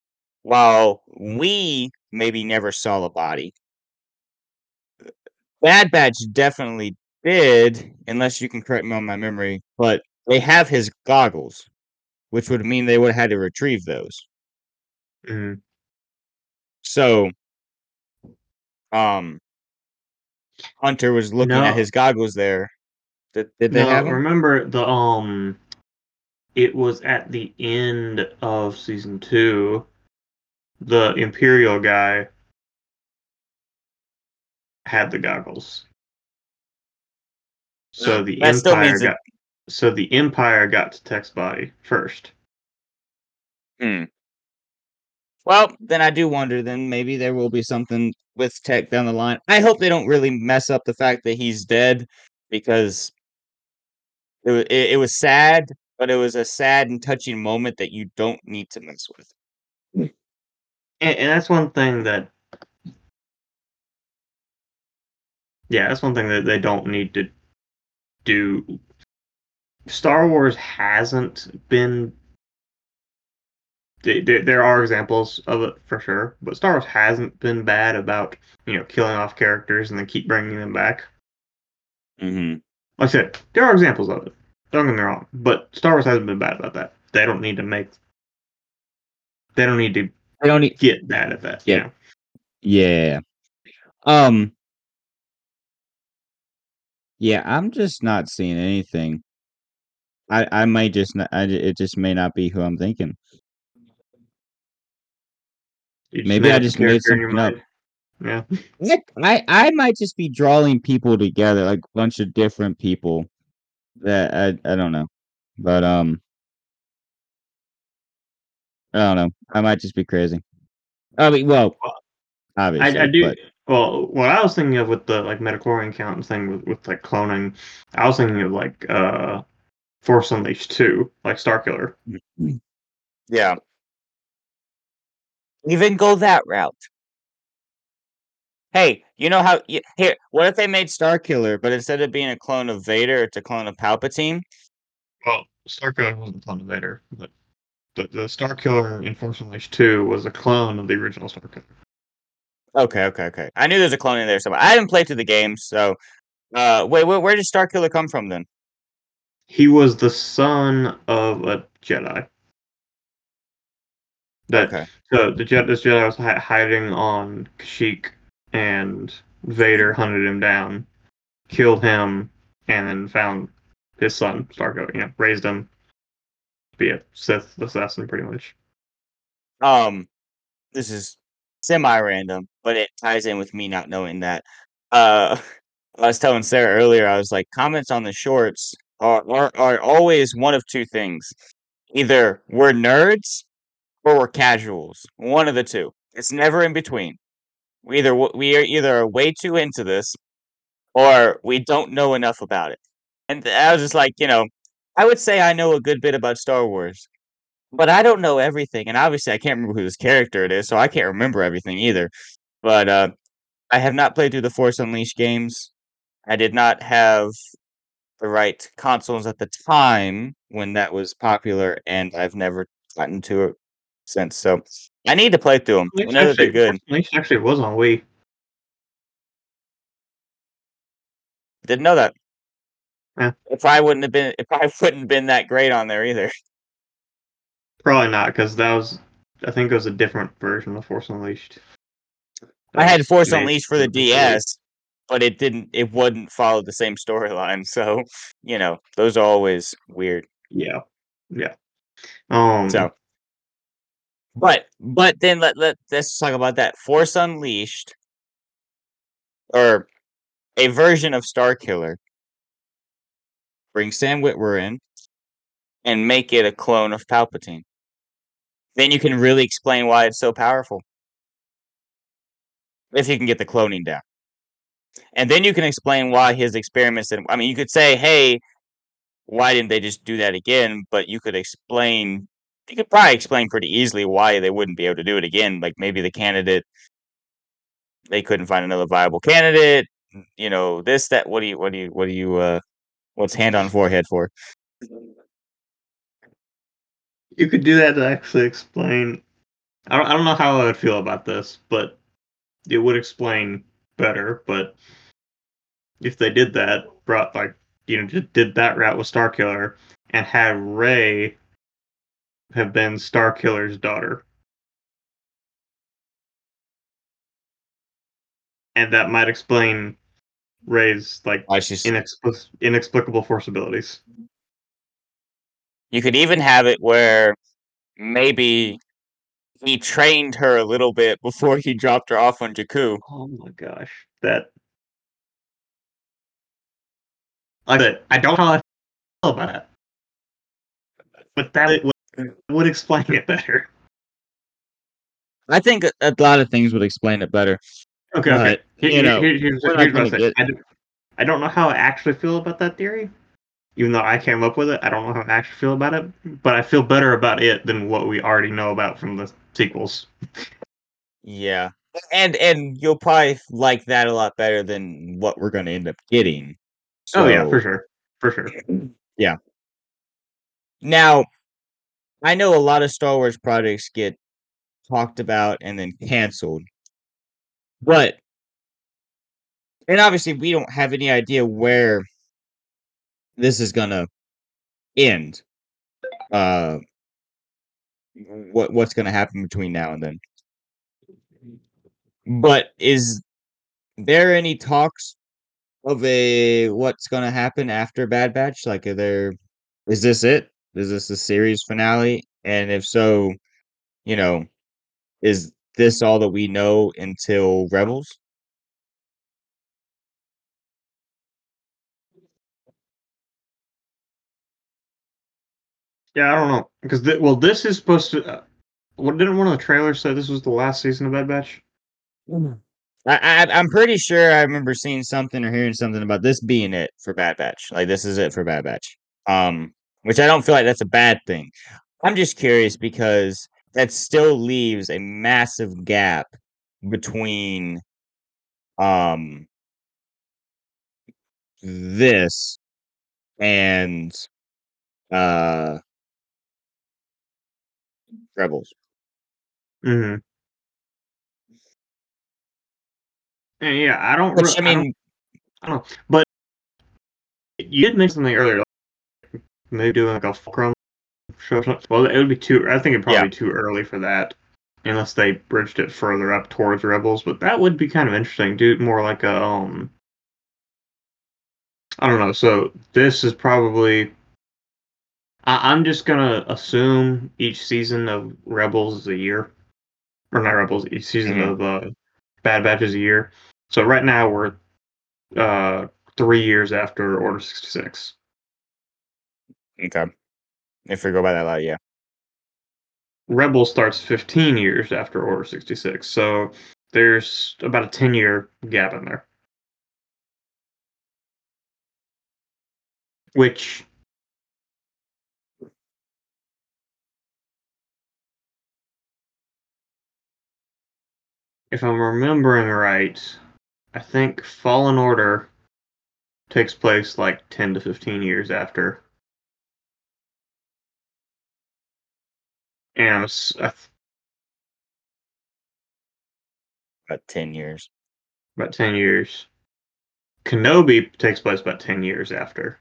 while we maybe never saw the body, Bad Batch definitely did, unless you can correct me on my memory, but they have his goggles, which would mean they would have had to retrieve those. mm, So um Hunter was looking No. at his goggles there. Did, did they no, have 'em? remember the um, it was at the end of season two. The Imperial guy had the goggles. So the That Empire means it- got so the Empire got to Tech's body first. Hmm. Well, then I do wonder. Then maybe there will be something with Tech down the line. I hope they don't really mess up the fact that he's dead, because it wa- it, it was sad, but it was a sad and touching moment that you don't need to mess with. And, and that's one thing that yeah, that's one thing that they don't need to do. Star Wars hasn't been. th- th- There are examples of it for sure, but Star Wars hasn't been bad about you know killing off characters and then keep bringing them back. Mm-hmm. Like I said, there are examples of it. Don't get me wrong, but Star Wars hasn't been bad about that. They don't need to make. They don't need to I don't need. get bad at that. Yeah. you know? Yeah. Um. Yeah, I'm just not seeing anything. I I might just not. I, it just may not be who I'm thinking. You Maybe I up a just made character in your something up. mind. Yeah. I I might just be drawing people together, like a bunch of different people. That I I don't know, but um, I don't know. I might just be crazy. I mean, well, obviously, I, I do. but Well, what I was thinking of with the like midichlorian count and thing with, with like cloning, I was thinking of like uh Force Unleashed 2, like Starkiller. yeah. Even go that route. Hey, you know how? y- Here, what if they made Starkiller, but instead of being a clone of Vader, it's a clone of Palpatine? Well, Starkiller wasn't a clone of Vader, but the, the Starkiller in Force Unleashed 2 was a clone of the original Starkiller. Okay, okay, okay. I knew there's a clone in there somewhere. I haven't played through the game, so. Uh, wait, where, where did Starkiller come from then? He was the son of a Jedi. That Okay. so the Jedi, this Jedi was hi- hiding on Kashyyyk, and Vader hunted him down, killed him, and then found his son Starkiller. You know, raised him to be a Sith assassin, pretty much. Um, this is semi-random, but it ties in with me not knowing that. Uh, I was telling Sarah earlier. I was like, comments on the shorts are are, are always one of two things: either we're nerds or we're casuals. One of the two. It's never in between. We either we are either way too into this, or we don't know enough about it. And I was just like, you know, I would say I know a good bit about Star Wars, but I don't know everything. And obviously, I can't remember who this character it is, so I can't remember everything either. But uh, I have not played through the Force Unleashed games. I did not have the right consoles at the time when that was popular, and I've never gotten to it since. So I need to play through them. I know they're good. Unleashed actually was on Wii. Didn't know that. Yeah. It probably wouldn't have been. It probably wouldn't have been that great on there either. Probably not, because that was I think it was a different version of Force Unleashed. I had Force made Unleashed for the. DS, but it didn't. It wouldn't follow the same storyline. So you know, those are always weird. Yeah, yeah. Um, So, but but then let let let's talk about that Force Unleashed, or a version of Starkiller. Bring Sam Witwer in, and make it a clone of Palpatine. Then you can really explain why it's so powerful. If you can get the cloning down. And then you can explain why his experiments didn't I mean you could say, hey, why didn't they just do that again? But you could explain you could probably explain pretty easily why they wouldn't be able to do it again. Like maybe the candidate they couldn't find another viable candidate. You know, this, that what do you what do you what do you uh what's hand on forehead for? You could do that to actually explain. I don't, I don't know how I would feel about this, but it would explain better. But if they did that, brought like you know, just did that route with Starkiller and had Rey have been Starkiller's daughter. and that might explain Rey's like inexplic- inexplicable force abilities. You could even have it where maybe he trained her a little bit before he dropped her off on Jakku. Oh my gosh, that like that. I don't know how I feel about it, but that would, would explain it better. I think a, a lot of things would explain it better. Okay, But, okay. Here- you know, here- here's, here's what I, gonna I, don't, I don't know how I actually feel about that theory. Even though I came up with it, I don't know how I actually feel about it. But I feel better about it than what we already know about from the sequels. Yeah. And and you'll probably like that a lot better than what we're gonna end up getting. oh yeah, for sure, for sure. Yeah. Now, I know a lot of Star Wars projects get talked about and then canceled. But and obviously we don't have any idea where this is gonna end. Uh what what's gonna happen between now and then. But is there any talks of a what's gonna happen after Bad Batch? Like are there is this it? Is this the series finale? And if so, you know, is this all that we know until Rebels? Yeah, I don't know because th- well, this is supposed to. Uh, what didn't one of the trailers say this was the last season of Bad Batch? I, I I'm pretty sure I remember seeing something or hearing something about this being it for Bad Batch. Like this is it for Bad Batch. Um, which I don't feel like that's a bad thing. I'm just curious because that still leaves a massive gap between um this and uh Rebels. Mm-hmm. And yeah, I don't. Which re- I I don't- mean, I don't know, but you did mention something earlier, like maybe doing like a fulcrum show. Well, it would be too. I think it'd probably Yeah. be too early for that, unless they bridged it further up towards Rebels. But that would be kind of interesting. Do more like a um. I don't know. So this is probably. I, I'm just gonna assume each season of Rebels is a year, or not Rebels. Each season Mhm. of uh, Bad Batch is a year. So right now we're uh three years after Order sixty six. okay. If we go by that line, yeah. Rebel starts fifteen years after Order sixty six. So there's about a ten year gap in there. Which if I'm remembering right, I think Fallen Order takes place like 10 to 15 years after. And s- I th- About ten years. about 10 years. Kenobi takes place about 10 years after.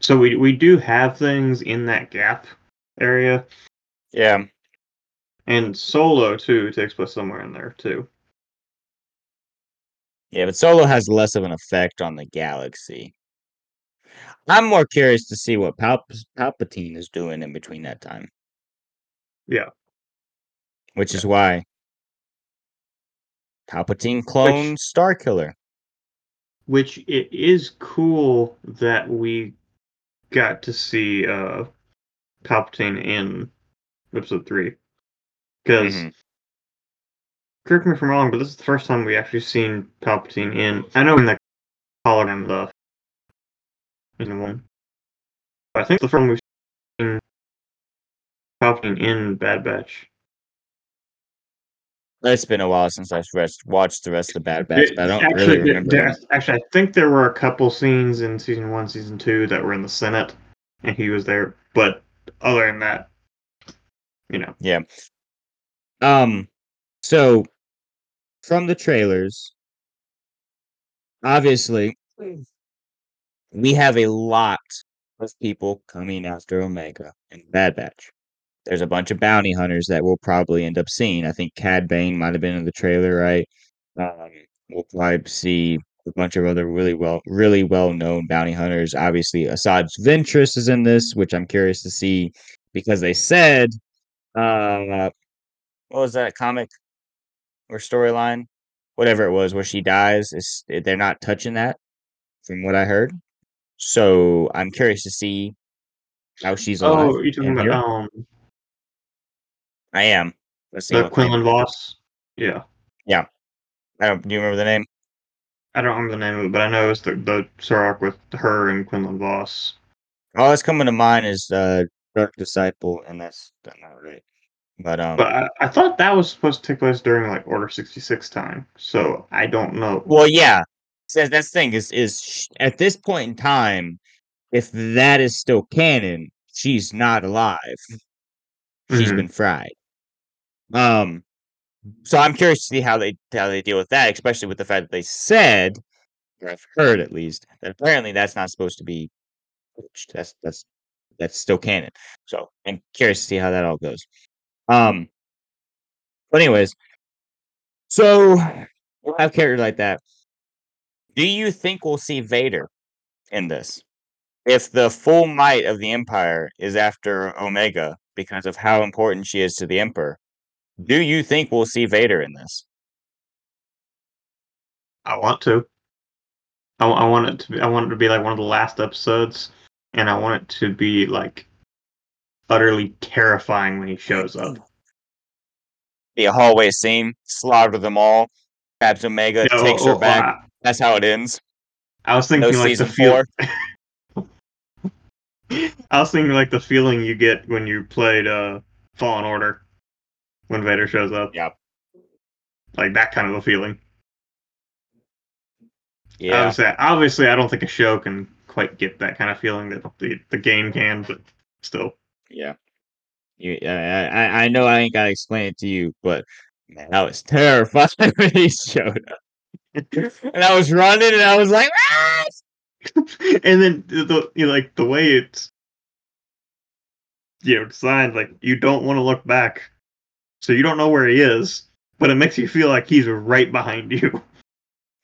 So we we do have things in that gap area. Yeah. And Solo too takes place somewhere in there too. Yeah, but Solo has less of an effect on the galaxy. I'm more curious to see what Palp- Palpatine is doing in between that time. Yeah. Which is why Palpatine clone Starkiller. Which it is cool that we got to see uh Palpatine in episode three. Because Mhm. correct me if I'm wrong, but this is the first time we actually seen Palpatine in I know in the hologram the in the one. But I think the first time we've seen Palpatine in Bad Batch. It's been a while since I've rest- watched the rest of the Bad Batch, but I don't actually, really remember. there- actually, I think there were a couple scenes in season one, season two that were in the Senate, and he was there. But other than that, you know, Um, so from the trailers, obviously, we have a lot of people coming after Omega in Bad Batch. There's a bunch of bounty hunters that we'll probably end up seeing. I think Cad Bane might have been in the trailer, right? Um, we'll probably see a bunch of other really well, really well known bounty hunters. Obviously, Asajj Ventress is in this, which I'm curious to see because they said, uh, what was that comic or storyline, whatever it was, where she dies? Is they're not touching that, from what I heard. So I'm curious to see how she's alive. Oh, you talking about here. um I am. Let's see the Quinlan Vos? Yeah. I don't. Do you remember the name? I don't remember the name of it, but I know it was the the arc with her and Quinlan Vos. All that's coming to mind is uh, Dark Disciple, and that's that's not right. But um, But I, I thought that was supposed to take place during like Order sixty six time. So I don't know. well, yeah. So that's the thing is is at this point in time, if that is still canon, she's not alive. She's Mhm. been fried. Um, so I'm curious to see how they how they deal with that, especially with the fact that they said, or I've heard at least, that apparently that's not supposed to be. That's that's that's still canon. So I'm curious to see how that all goes. Um, but anyways, so we'll have characters like that. Do you think we'll see Vader in this? If the full might of the Empire is after Omega because of how important she is to the Emperor, do you think we'll see Vader in this? I want to. I, I want it to be. I want it to be like one of the last episodes, and I want it to be like utterly terrifying when he shows up. Be a hallway scene, slaughter them all, grabs Omega, know, takes her oh, back. I, That's how it ends. I was No thinking like the feel. I was thinking like the feeling you get when you played uh Fallen Order when Vader shows up. Yeah. Like that kind of a feeling. Yeah. Obviously, obviously, I don't think a show can quite get that kind of feeling that the the game can, but still. Yeah. You, I, I I know I ain't gotta explain it to you, but man, I was terrified when he showed up. and I was running and I was like, "Ah!" and then the, the you know, like the way it's you know designed, like you don't want to look back, so you don't know where he is, but it makes you feel like he's right behind you.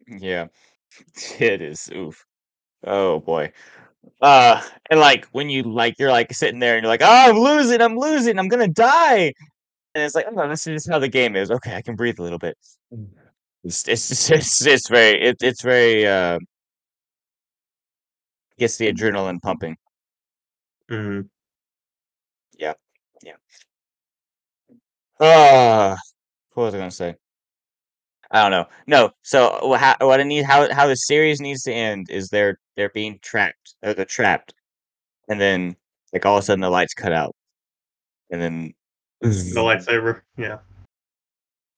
Yeah. It is oof. Oh boy. Uh and like when you like you're like sitting there and you're like, oh I'm losing, I'm losing, I'm gonna die. And it's like, oh, no, this is how the game is. Okay, I can breathe a little bit. It's it's just, it's, it's very it, it's very uh gets the adrenaline pumping. Mm. Uh what was I gonna say? I don't know. No. So how, what I need how how the series needs to end is they're they're being trapped. They're, they're trapped, and then like all of a sudden the lights cut out, and then The lightsaber, yeah.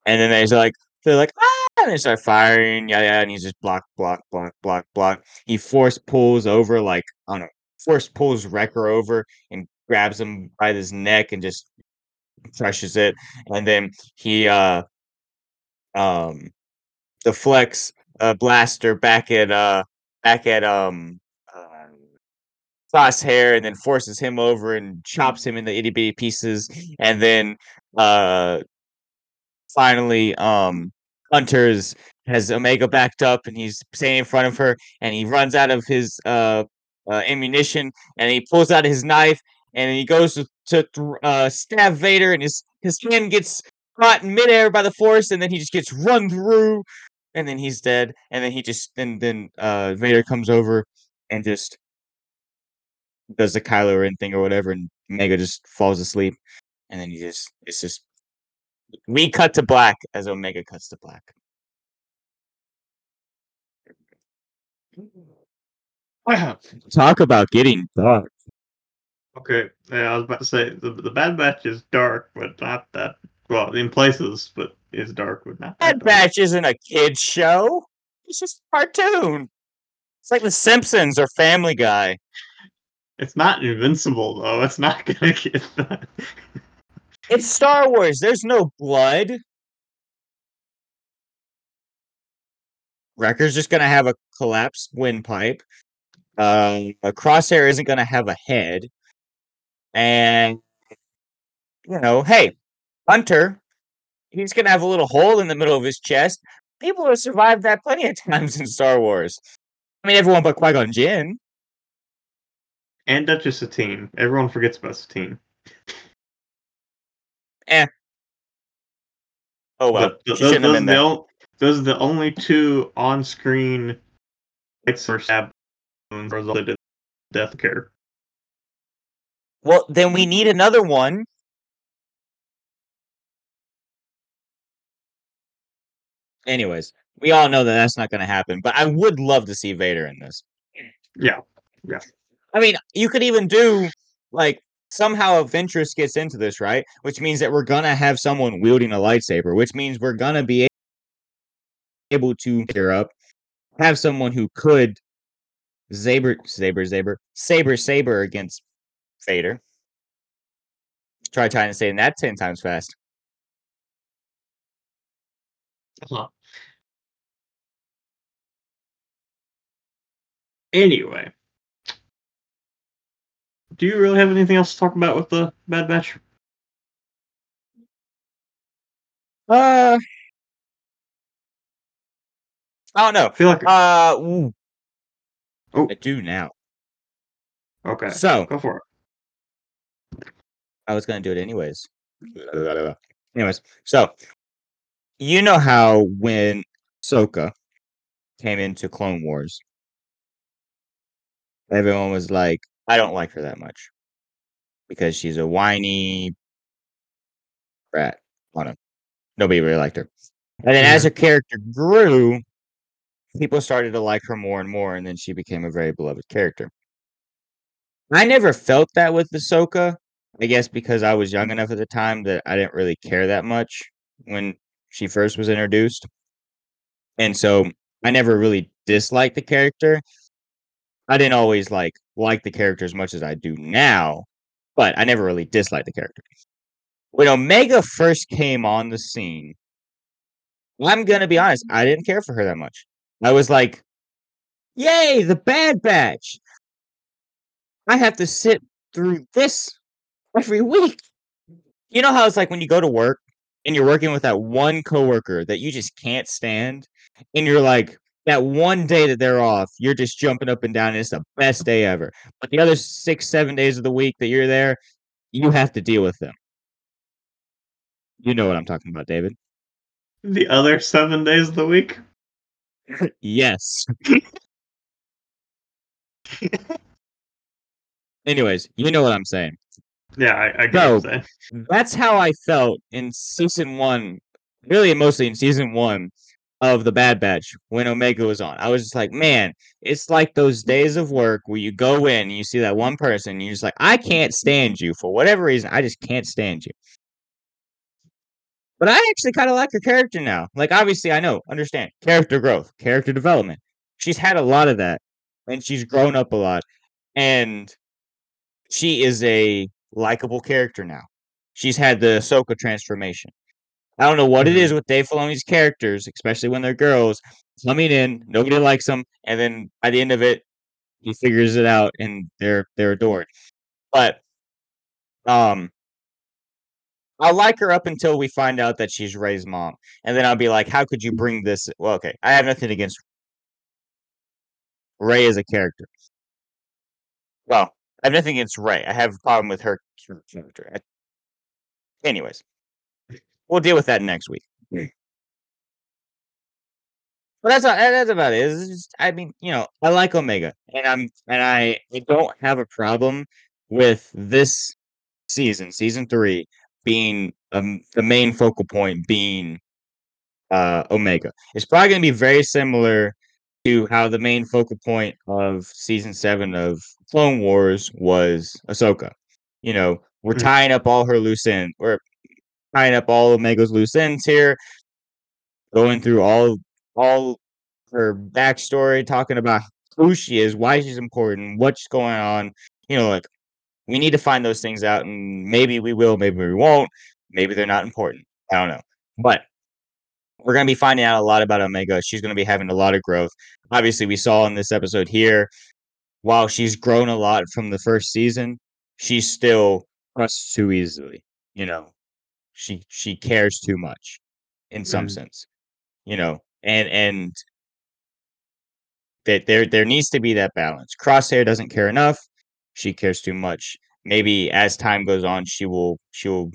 and then they're like they're like ah, and they start firing, yeah, yeah, and he's just block, block, block, block, block. He force pulls over like I don't know, force pulls Wrecker over and grabs him by his neck and just crushes it, and then he uh um deflects a blaster back at uh back at um uh, hair and then forces him over and chops him into itty bitty pieces and then uh finally um Hunters has Omega backed up and he's standing in front of her and he runs out of his uh, uh ammunition and he pulls out his knife and he goes to, to uh stab Vader and his his hand gets caught in midair by the force and then he just gets run through and then he's dead and then he just then then uh Vader comes over and just does the Kylo Ren thing or whatever and Omega just falls asleep and then he just it's just we cut to black as Omega cuts to black. Talk about getting dark. Okay, yeah, I was about to say the the Bad Batch is dark, but not that well in places, but is dark, would not. that Bad. Batch isn't a kid's show. It's just a cartoon. It's like The Simpsons or Family Guy. It's not invincible though. It's not gonna get that. It's Star Wars. There's no blood. Wrecker's just gonna have a collapsed windpipe. Um, a crosshair isn't gonna have a head. And you know, hey, Hunter, he's gonna have a little hole in the middle of his chest, people have survived that plenty of times in Star Wars. I mean, everyone but Qui Gon Jinn. And Duchess Satine. Everyone forgets about Satine. Eh. Oh well, But th- she those, those, are the those are the only two on-screen lightsaber stab wounds resulted in death character. Well, then we need another one. Anyways, we all know that that's not going to happen, but I would love to see Vader in this. Yeah. Yeah. I mean, you could even do like somehow Ventress gets into this, right? Which means that we're gonna have someone wielding a lightsaber, which means we're gonna be able to gear up, have someone who could saber, saber, saber, saber, saber against Vader. Try trying to say that ten times fast. Anyway. Do you really have anything else to talk about with the Bad Batch? Uh, I don't know. I feel like Uh, ooh, Oh. I do now. okay. So Go for it. I was gonna do it anyways. Anyways, so you know how when Ahsoka came into Clone Wars, everyone was like, "I don't like her that much because she's a whiny brat." Don't. Nobody really liked her. And then as her character grew, people started to like her more and more, and then she became a very beloved character. I never felt that with Ahsoka. I guess because I was young enough at the time that I didn't really care that much when she first was introduced. And so I never really disliked the character. I didn't always like like the character as much as I do now, but I never really disliked the character. When Omega first came on the scene, I'm gonna be honest, I didn't care for her that much. I was like, Yay, the Bad Batch. I have to sit through this every week. You know how it's like when you go to work and you're working with that one coworker that you just can't stand, and you're like, that one day that they're off, you're just jumping up and down, and it's the best day ever. But the other six, seven days of the week that you're there, you have to deal with them. You know what I'm talking about, David. The other seven days of the week? Yes. Anyways, you know what I'm saying. Yeah, I, I So- what you're saying. That's how I felt in season one, really mostly in season one of the Bad Batch when Omega was on. I was just like, man, it's like those days of work where you go in and you see that one person, and you're just like, I can't stand you for whatever reason. I just can't stand you. But I actually kind of like her character now. Like, obviously, I know, understand character growth, character development. She's had a lot of that, and she's grown up a lot, and she is a likable character now. She's had the Ahsoka transformation. I don't know what it Mhm. with Dave Filoni's characters, especially when they're girls, coming in, nobody likes them, and then by the end of it, he figures it out and they're they're adored. But um I'll like her up until we find out that she's Rey's mom. And then I'll be like, how could you bring this well, okay, I have nothing against Rey as a character. Well, I have nothing against Rey. I have a problem with her character. Anyways, we'll deal with that next week. But that's not, that's about it. Just, I mean, you know, I like Omega, and I'm and I, I don't have a problem with this season, season three, being um, the main focal point being uh, Omega. It's probably going to be very similar to how the main focal point of season seven of Clone Wars was Ahsoka. You know, we're Mm. tying up all her loose ends. We're tying up all Omega's loose ends here, going through all all her backstory, talking about who she is, why she's important, what's going on. You know, like we need to find those things out, and maybe we will, maybe we won't, maybe they're not important. I don't know, but we're gonna be finding out a lot about Omega. She's gonna be having a lot of growth. Obviously, we saw in this episode here, while she's grown a lot from the first season, she still trusts too easily. You know, she she cares too much in some Mhm. sense. You know, and and that there there needs to be that balance. Crosshair doesn't care enough. She cares too much. Maybe as time goes on, she will she will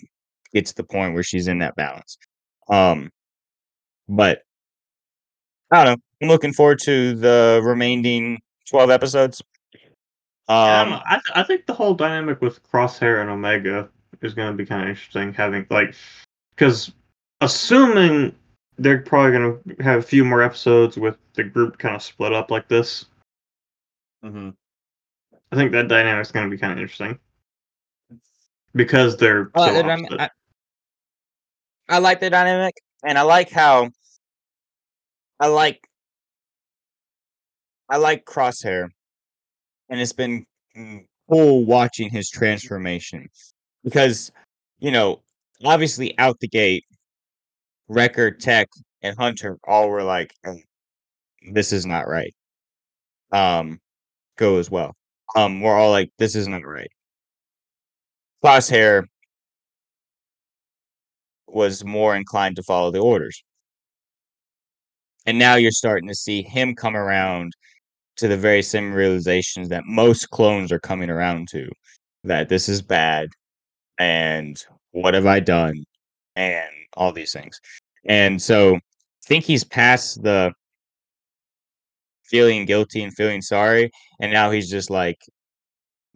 get to the point where she's in that balance. Um, but I don't know. I'm looking forward to the remaining twelve episodes. Um, Um, I I think the whole dynamic with Crosshair and Omega is going to be kind of interesting. Having like, because assuming they're probably going to have a few more episodes with the group kind of split up like this, mhm. I think that dynamic is going to be kind of interesting because they're I so like the opposite. I, I like the dynamic, and I like how I like I like Crosshair, and it's been cool watching his transformation because you know obviously out the gate, Wrecker, Tech, and Hunter all were like, "Mm, "This is not right." Um, go as well. Um, we're all like, "This is not right." Crosshair was more inclined to follow the orders. And now you're starting to see him come around to the very same realizations that most clones are coming around to that this is bad and what have I done and all these things. And so I think he's past the feeling guilty and feeling sorry. And now he's just like,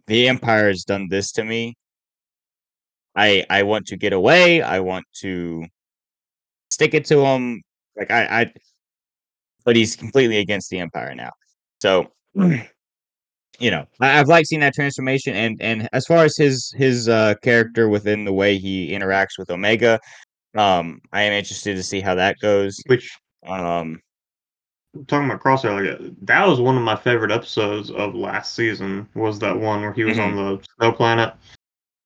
the Empire has done this to me. I I want to get away. I want to stick it to him. Like I, I but he's completely against the Empire now. So you know, I, I've liked seeing that transformation, and and as far as his his uh, character within the way he interacts with Omega, um, I am interested to see how that goes. Which Um, talking about Crosshair, like that was one of my favorite episodes of last season. Was that one where he was on the snow planet,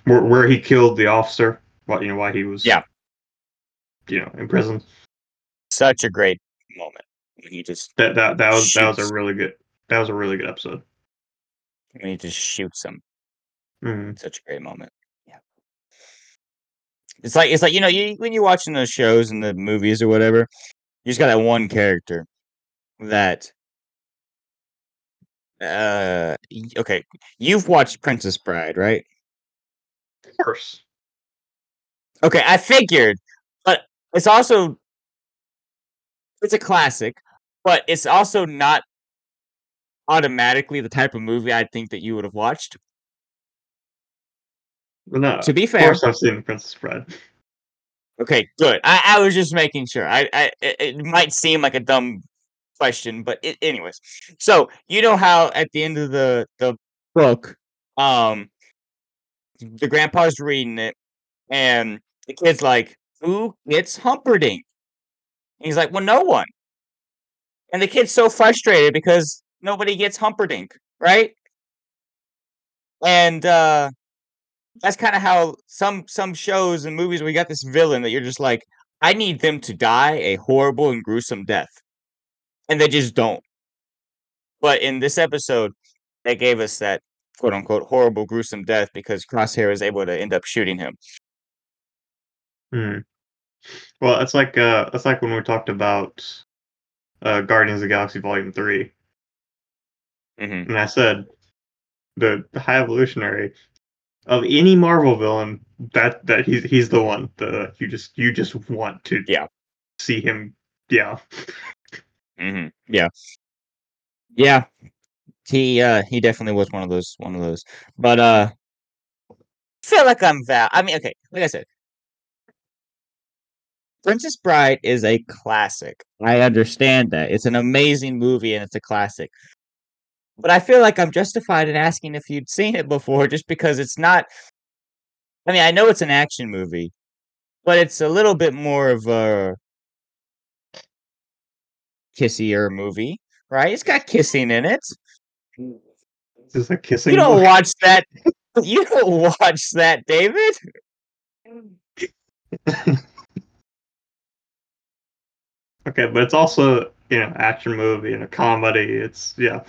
where where he killed the officer? What you know, why he was Yeah. you know, in prison. such a great moment he just That that that was that was a really good that was a really good episode. When he just shoots him. Mhm. Such a great moment. Yeah. It's like it's like you know you when you're watching those shows and the movies or whatever, you just got that one character that. Uh, okay, you've watched Princess Bride, right? Of course. Okay, I figured, but it's also it's a classic, but it's also not automatically the type of movie I think that you would have watched. No, To be fair, of course I've seen Princess Bride. okay, good. I, I was just making sure. I, I it, it might seem like a dumb question, but it, anyways. So you know how at the end of the the book, um, the grandpa's reading it, and the kid's like, "Who gets Humperdinck?" And he's like, "Well, no one." And the kid's so frustrated because nobody gets Humperdinck, right? And uh that's kind of how some some shows and movies we got this villain that you're just like, I need them to die a horrible and gruesome death. And they just don't. But in this episode, they gave us that quote unquote horrible, gruesome death because Crosshair is able to end up shooting him. Hmm. Well, it's like uh, it's like when we talked about uh, Guardians of Galaxy Volume Three, hmm and I said the, the High Evolutionary of any Marvel villain that that he's he's the one that you just you just want to Yeah. see him yeah hmm Yeah. Yeah. He uh he definitely was one of those one of those. But uh I feel like I'm val I mean, okay, like I said, Princess Bride is a classic. I understand that. It's an amazing movie and it's a classic. But I feel like I'm justified in asking if you'd seen it before just because it's not I mean, I know it's an action movie, but it's a little bit more of a kissier movie, right? It's got kissing in it. This is a kissing You don't book. watch that. You don't watch that, David. okay but it's also you know action movie and a comedy it's yeah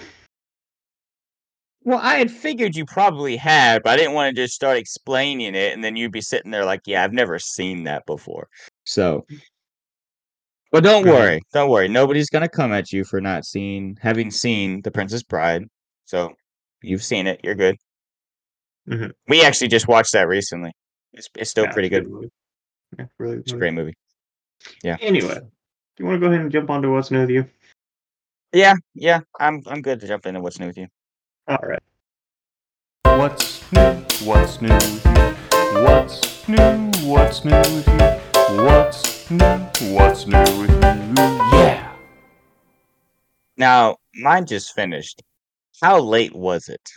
Well, I had figured you probably had, but I didn't want to just start explaining it, and then you'd be sitting there like, "Yeah, I've never seen that before." So, But don't worry, don't worry. Nobody's gonna come at you for not seeing having seen The Princess Bride. So you've seen it. You're good. Mhm. We actually just watched that recently. It's it's still Yeah, pretty a good. Yeah, really good It's a great movie. Yeah. Anyway, do you want to go ahead and jump onto what's new with you? Yeah, yeah. I'm I'm good to jump into what's new with you. All right. What's new? What's new with you? What's new? What's new with you? What's new? What's new with you? Yeah! Now, mine just finished. How late was it?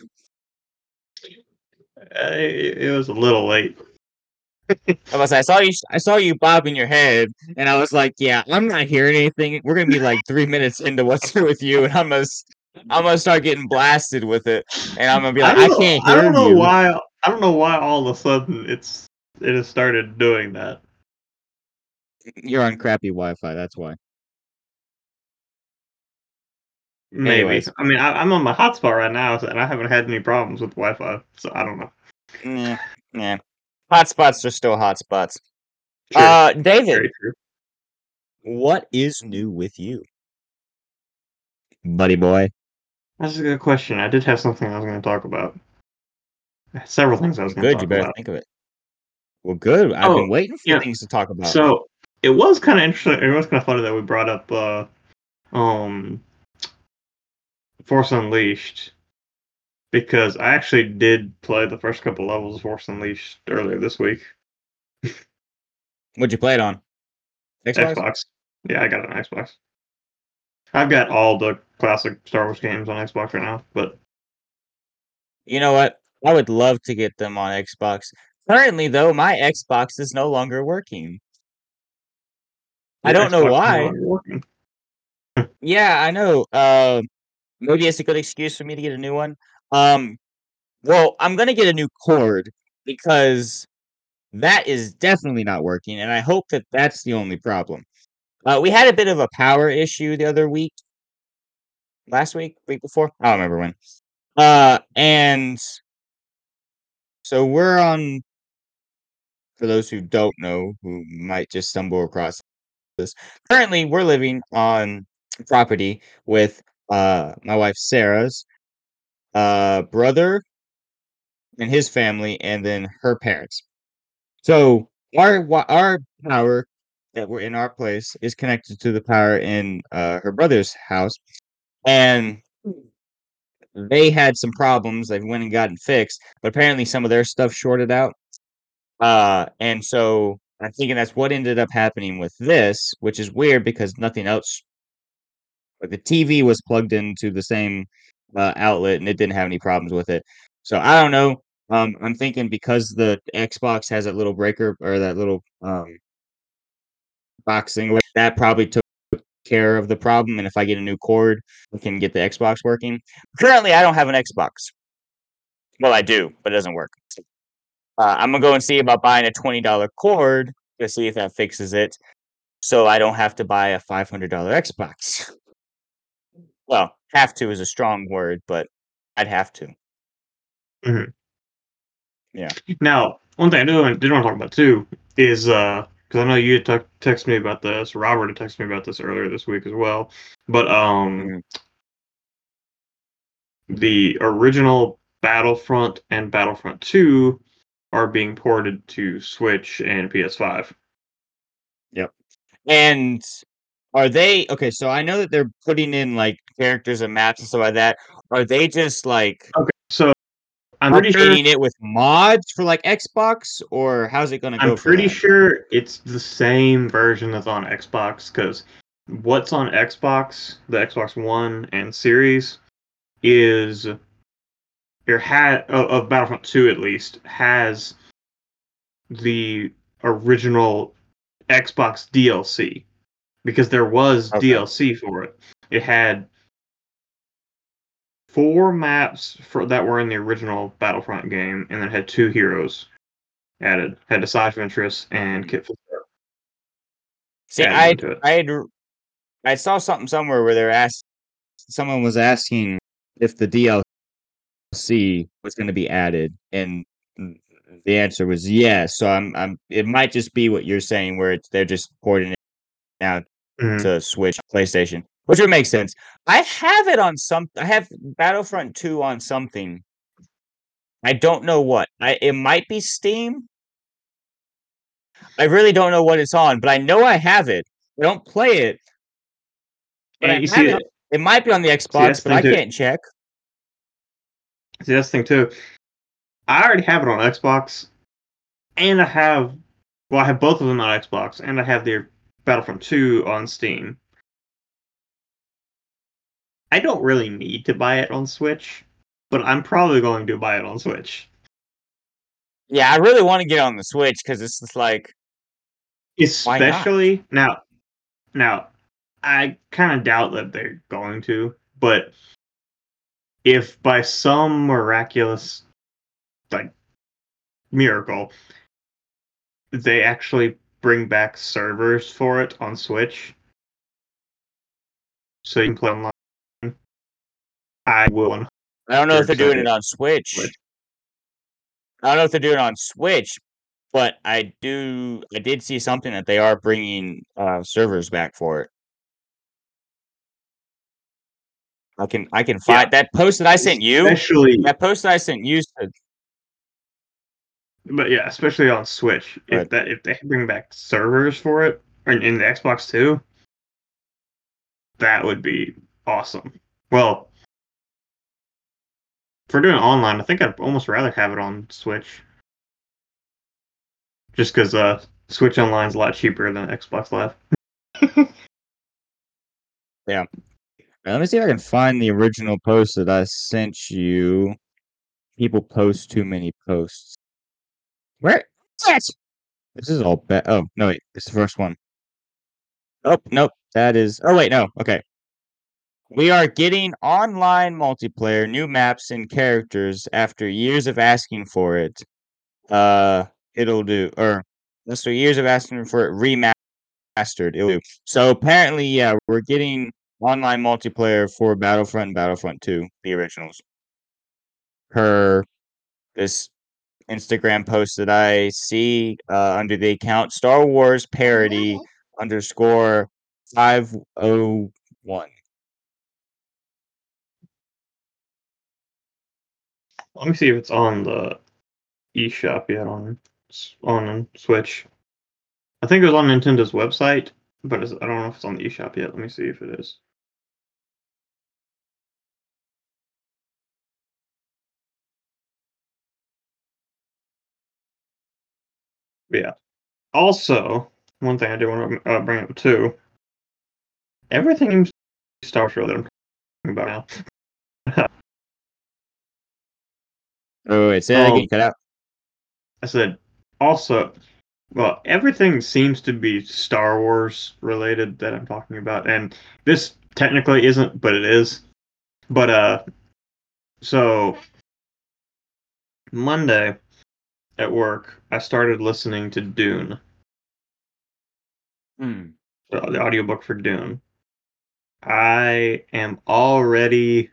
Uh, it, it was a little late. I was I saw you I saw you bobbing your head and I was like, yeah, I'm not hearing anything. We're gonna be like three minutes into what's new with you, and I'm gonna s- I'm gonna start getting blasted with it, and I'm gonna be like, I, don't know- can't I don't know you. why. I don't know why all of a sudden it's it has started doing that. You're on crappy Wi-Fi. That's why. Maybe. Anyways. I mean, I, I'm on my hotspot right now, and I haven't had any problems with Wi-Fi, so I don't know. Yeah, yeah. Hotspots are still hotspots. Sure. Uh, David, Very true. what is new with you, buddy boy? That's a good question. I did have something I was going to talk about. Several things I was going to Good, you better about. think of it. Well, good. I've Oh, been waiting for yeah. things to talk about. So it was kind of interesting. It was kind of funny that we brought up uh, um, Force Unleashed because I actually did play the first couple levels of Force Unleashed earlier this week. What'd you play it on? Xbox. Xbox. Yeah, I got an Xbox. I've got all the classic Star Wars games on Xbox right now, but You know what? I would love to get them on Xbox. Currently, though, my Xbox is no longer working. I don't know Xbox no why. Yeah, I know. Uh, maybe it's a good excuse for me to get a new one. Um, well, I'm gonna get a new cord because that is definitely not working, and I hope that that's the only problem. Uh, we had a bit of a power issue the other week, last week, week before. I don't remember when. Uh, and so we're on. For those who don't know, who might just stumble across this, currently we're living on property with uh my wife Sarah's uh brother and his family, and then her parents. So our our power that we're in our place is connected to the power in uh, her brother's house, and they had some problems. They went and gotten fixed, but apparently some of their stuff shorted out. Uh, and so I'm thinking that's what ended up happening with this, which is weird because nothing else. But the TV was plugged into the same uh, outlet, and it didn't have any problems with it. So I don't know. Um, I'm thinking because the Xbox has that little breaker or that little um box thing, that probably took care of the problem. And if I get a new cord, I can get the Xbox working. Currently, I don't have an Xbox. Well, I do, but it doesn't work. Uh, I'm gonna go and see about buying a twenty dollar cord to see if that fixes it, so I don't have to buy a five hundred dollar Xbox. Well, have to is a strong word, but I'd have to. Yeah. Now, one thing I do did want to talk about too is uh because I know you t- texted me about this. Robert had texted me about this earlier this week as well. But um, Mhm. the original Battlefront and Battlefront Two are being ported to Switch and PS5. Yep. And are they okay? So I know that they're putting in like characters and maps and stuff like that. Are they just like Okay, so I'm pretty sure it with mods for like Xbox, or how's it gonna go? I'm pretty sure it's the same version that's on Xbox because what's on Xbox, the Xbox One and Series, is had of, of Battlefront 2 at least has the original Xbox DLC because there was Okay. DLC for it. It had four maps for that were in the original Battlefront game, and then had two heroes added. Had Asajj Ventress and Kit Fisto. See, I. I I saw something somewhere where they're asked someone was asking if the DLC was going to be added, and mm, the answer was yes. So I'm I'm it might just be what you're saying, where it's they're just porting it out Mhm. to Switch, PlayStation, which would make sense. I have it on some. I have Battlefront Two on something. I don't know what. I it might be Steam. I really don't know what it's on, but I know I have it. I don't play it, but I And you have see, it. It might be on the Xbox, but I too. can't check. see that's the thing too. I already have it on Xbox, and I have well, I have both of them on Xbox, and I have the Battlefront 2 on Steam. I don't really need to buy it on Switch, but I'm probably going to buy it on Switch. Yeah, I really want to get on the Switch because it's just like? Especially now, now, I kind of doubt that they're going to, but if by some miraculous, like, miracle, they actually bring back servers for it on Switch, so you can play online, I will. I don't know if they're doing it on Switch. Switch. I don't know if they're doing it on Switch, but I do. I did see something that they are bringing uh, servers back for it. I can I can Yeah. find that post that I sent you. Especially, That post that I sent you said but yeah, especially on Switch. If that if they bring back servers for it, in, in the Xbox too, that would be awesome. Well, for doing online, I think I'd almost rather have it on Switch. Just because uh, Switch Online is a lot cheaper than Xbox Live. Now, let me see if I can find the original post that I sent you. People post too many posts. Where? Yes. This is all bad. Oh no, wait, it's the first one. Oh nope, that is. Oh wait, no. Okay. We are getting online multiplayer, new maps and characters after years of asking for it. Uh, it'll do. Or after years of asking for it remastered, it'll do. So apparently, yeah, we're getting online multiplayer for Battlefront and Battlefront 2, the originals. Per this Instagram post that I see uh, under the account Star Wars parody underscore five oh one. Let me see if it's on the eShop yet on on Switch. I think it was on Nintendo's website, but I don't know if it's on the eShop yet. Let me see if it is. But yeah. Also, one thing I do want to uh, bring up too. Everything in Star Wars that I'm talking about now. Oh, wait, say that Oh. again. Cut out. I said also, well, everything seems to be Star Wars related that I'm talking about, and this technically isn't, but it is. But uh, so Monday at work, I started listening to Dune, Hmm. the, the audiobook for Dune. I am already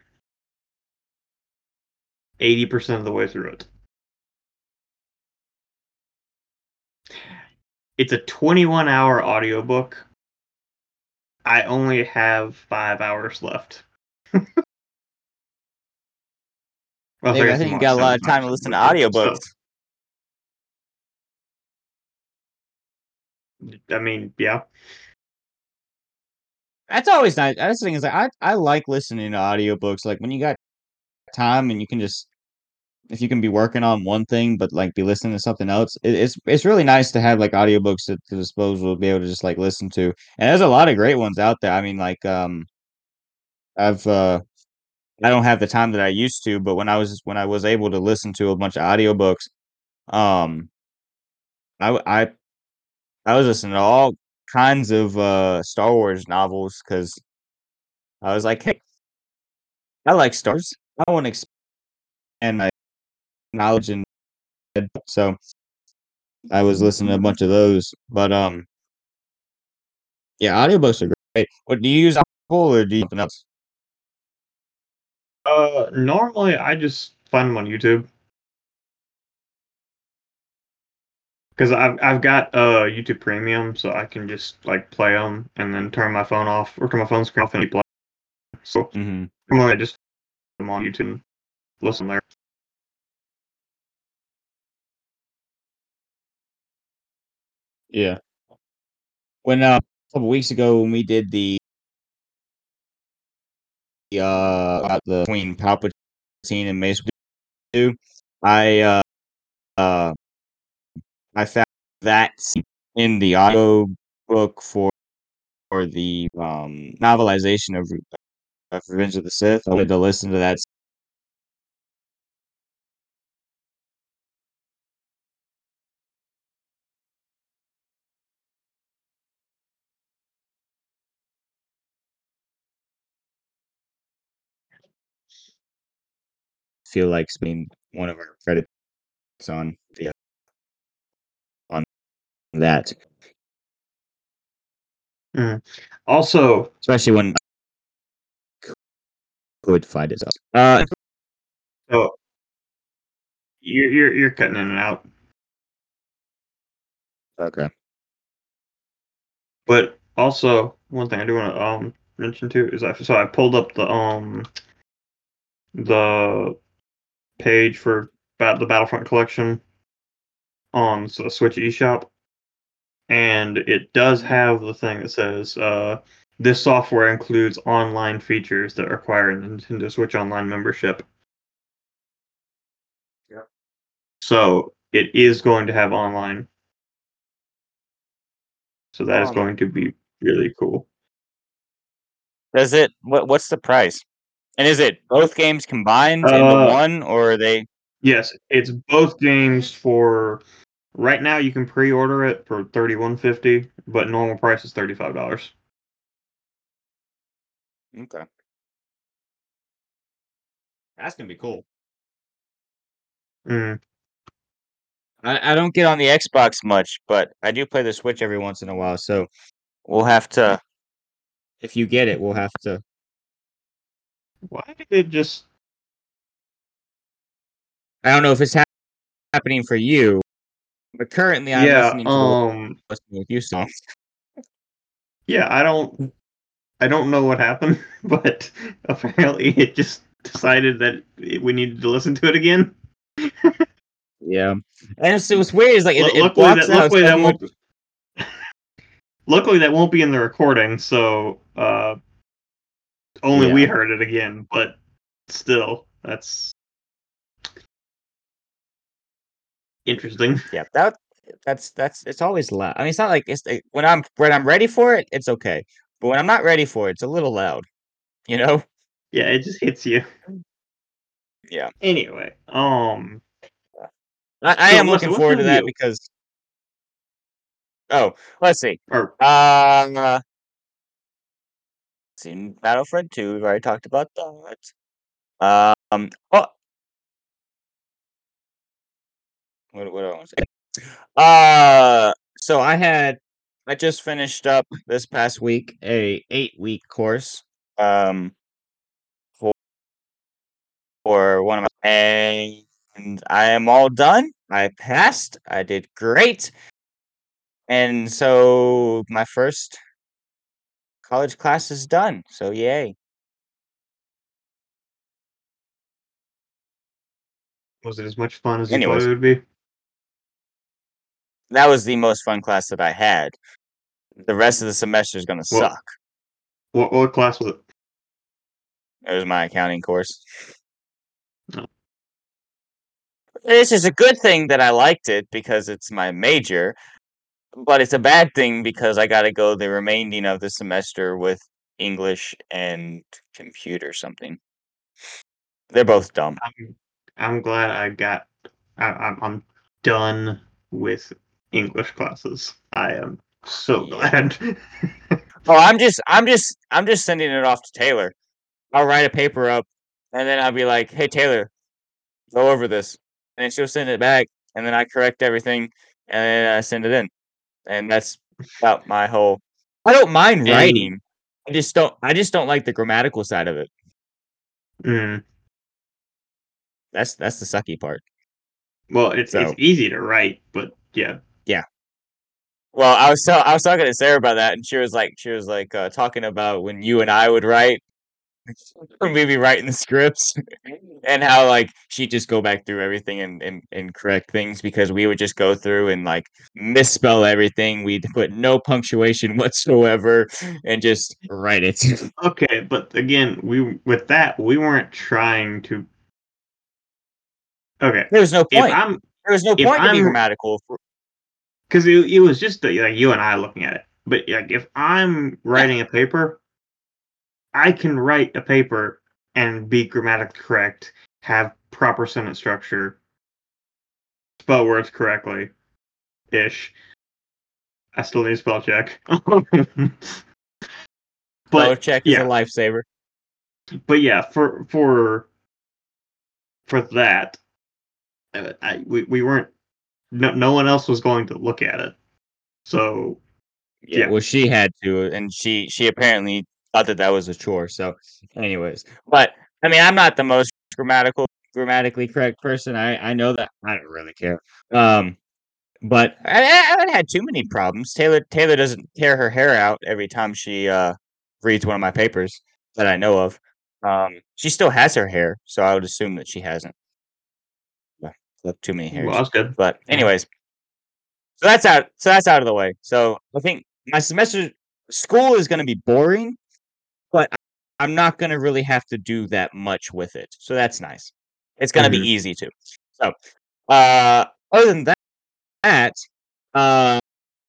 eighty percent of the way through it. It's a 21 hour audiobook. I only have five hours left. well, Dave, got I think you got a lot of time to listen to audiobooks. so, I mean, yeah. That's always nice. That's the thing is, like, I I like listening to audiobooks. Like when you got time and you can just, if you can be working on one thing but like be listening to something else, it, it's it's really nice to have like audiobooks at the disposal to be able to just like listen to. And there's a lot of great ones out there. I mean, like um, I've uh, I don't have the time that I used to, but when I was when I was able to listen to a bunch of audiobooks, um, i i i was listening to all kinds of uh Star Wars novels because I was like, hey, I like stars. I want to expand my knowledge and so I was listening to a bunch of those. But um, yeah, audiobooks are great. What do you use Apple or do you something else? Uh, normally I just find them on YouTube because I've I've got uh YouTube Premium, so I can just like play them and then turn my phone off or turn my phone screen off and play. So hmm normally I just put them on YouTube and listen there. Yeah. When uh, a couple weeks ago when we did the uh about the Queen Palpatine and Mace Windu, I uh uh I found that in the audio book for for the um novelization of, Revenge of the Sith. I wanted to listen to that. Feel like being one of our credits on the on that, Also, especially when could find it. Uh, so you're you're you're cutting in and out, okay. but also one thing I do want to um mention too is I so I pulled up the um the page for bat the Battlefront collection on the Switch eShop, and it does have the thing that says uh, this software includes online features that require a Nintendo Switch Online membership. Yep. So it is going to have online. So that is Um, going to be really cool. Does it? What What's the price? And is it both games combined into Uh, one, or are they? Yes, it's both games for right now you can pre-order it for 31.50, but normal price is $35. Okay. That's gonna be cool. Mm. I, I don't get on the Xbox much, but I do play the Switch every once in a while. So we'll have to. If you get it, we'll have to. Why did it just I don't know if it's hap- happening for you, but currently I'm Yeah, listening to um listening with you songs. yeah, I don't I don't know what happened, but apparently it just decided that it, we needed to listen to it again. Yeah, and so what's weird is like it, Lu- it luckily that out luckily that won't Luckily that won't be in the recording, so uh only we heard it again, but still that's interesting. Yeah, that that's that's it's always loud. I mean, it's not like it's like, when I'm when I'm ready for it, it's okay. But when I'm not ready for it, it's a little loud. You know? Yeah, it just hits you. Yeah. Anyway, um I, I So, am looking forward to that you? because. Oh, let's see. or Uh, seen Battlefront 2. We've already talked about that. Um. Oh. What, what do I want to say? Uh. So I had. I just finished up this past week a eight week course. Um. For for one of my and I am all done. I passed. I did great. And so my first college class is done. So yay. was it as much fun as you Anyways. thought it would be? That was the most fun class that I had. The rest of the semester is gonna Well- suck. What what class was it? It was my accounting course. Oh. This is a good thing that I liked it because it's my major, but it's a bad thing because I got to go the remaining of the semester with English and computer something. They're both dumb. I'm I'm glad I got I, I'm I'm done with English classes. I am so glad. Oh, I'm just, I'm just, I'm just sending it off to Taylor. I'll write a paper up, and then I'll be like, "Hey, Taylor, go over this," and then she'll send it back, and then I correct everything, and then I send it in, and that's about my whole. I don't mind And- writing. I just don't. I just don't like the grammatical side of it. Mm. That's that's the sucky part. Well, it's So- it's easy to write, but yeah, yeah. Well, I was so I was talking to Sarah about that, and she was like, she was like uh, talking about when you and I would write, when we'd be writing the scripts, and how like she'd just go back through everything and, and and correct things because we would just go through and like misspell everything. We'd put no punctuation whatsoever and just write it. Okay, but again, we with that we weren't trying to. Okay, there was no if point. I'm There was no point to be grammatical. because it, it was just the, like you and I looking at it. But like if I'm writing a paper, I can write a paper and be grammatically correct, have proper sentence structure, spell words correctly, ish. I still need a spell check. Spell but check is a lifesaver. but yeah, for for for that, uh, I, we we weren't. No, no one else was going to look at it. So Yeah. Yeah. Well, she had to, and she she apparently thought that that was a chore. So, anyways, but I mean, I'm not the most grammatical grammatically correct person. I I know that. I don't really care. Um, but I, I haven't had too many problems. Taylor Taylor doesn't tear her hair out every time she uh reads one of my papers that I know of. Um, she still has her hair, so I would assume that she hasn't. Yeah, left too many hairs. well, that's good. But anyways, so that's out. So that's out of the way. So I think my semester school is going to be boring, but I'm not going to really have to do that much with it. So that's nice. It's going to Mhm. be easy too. So, uh, other than that, that uh,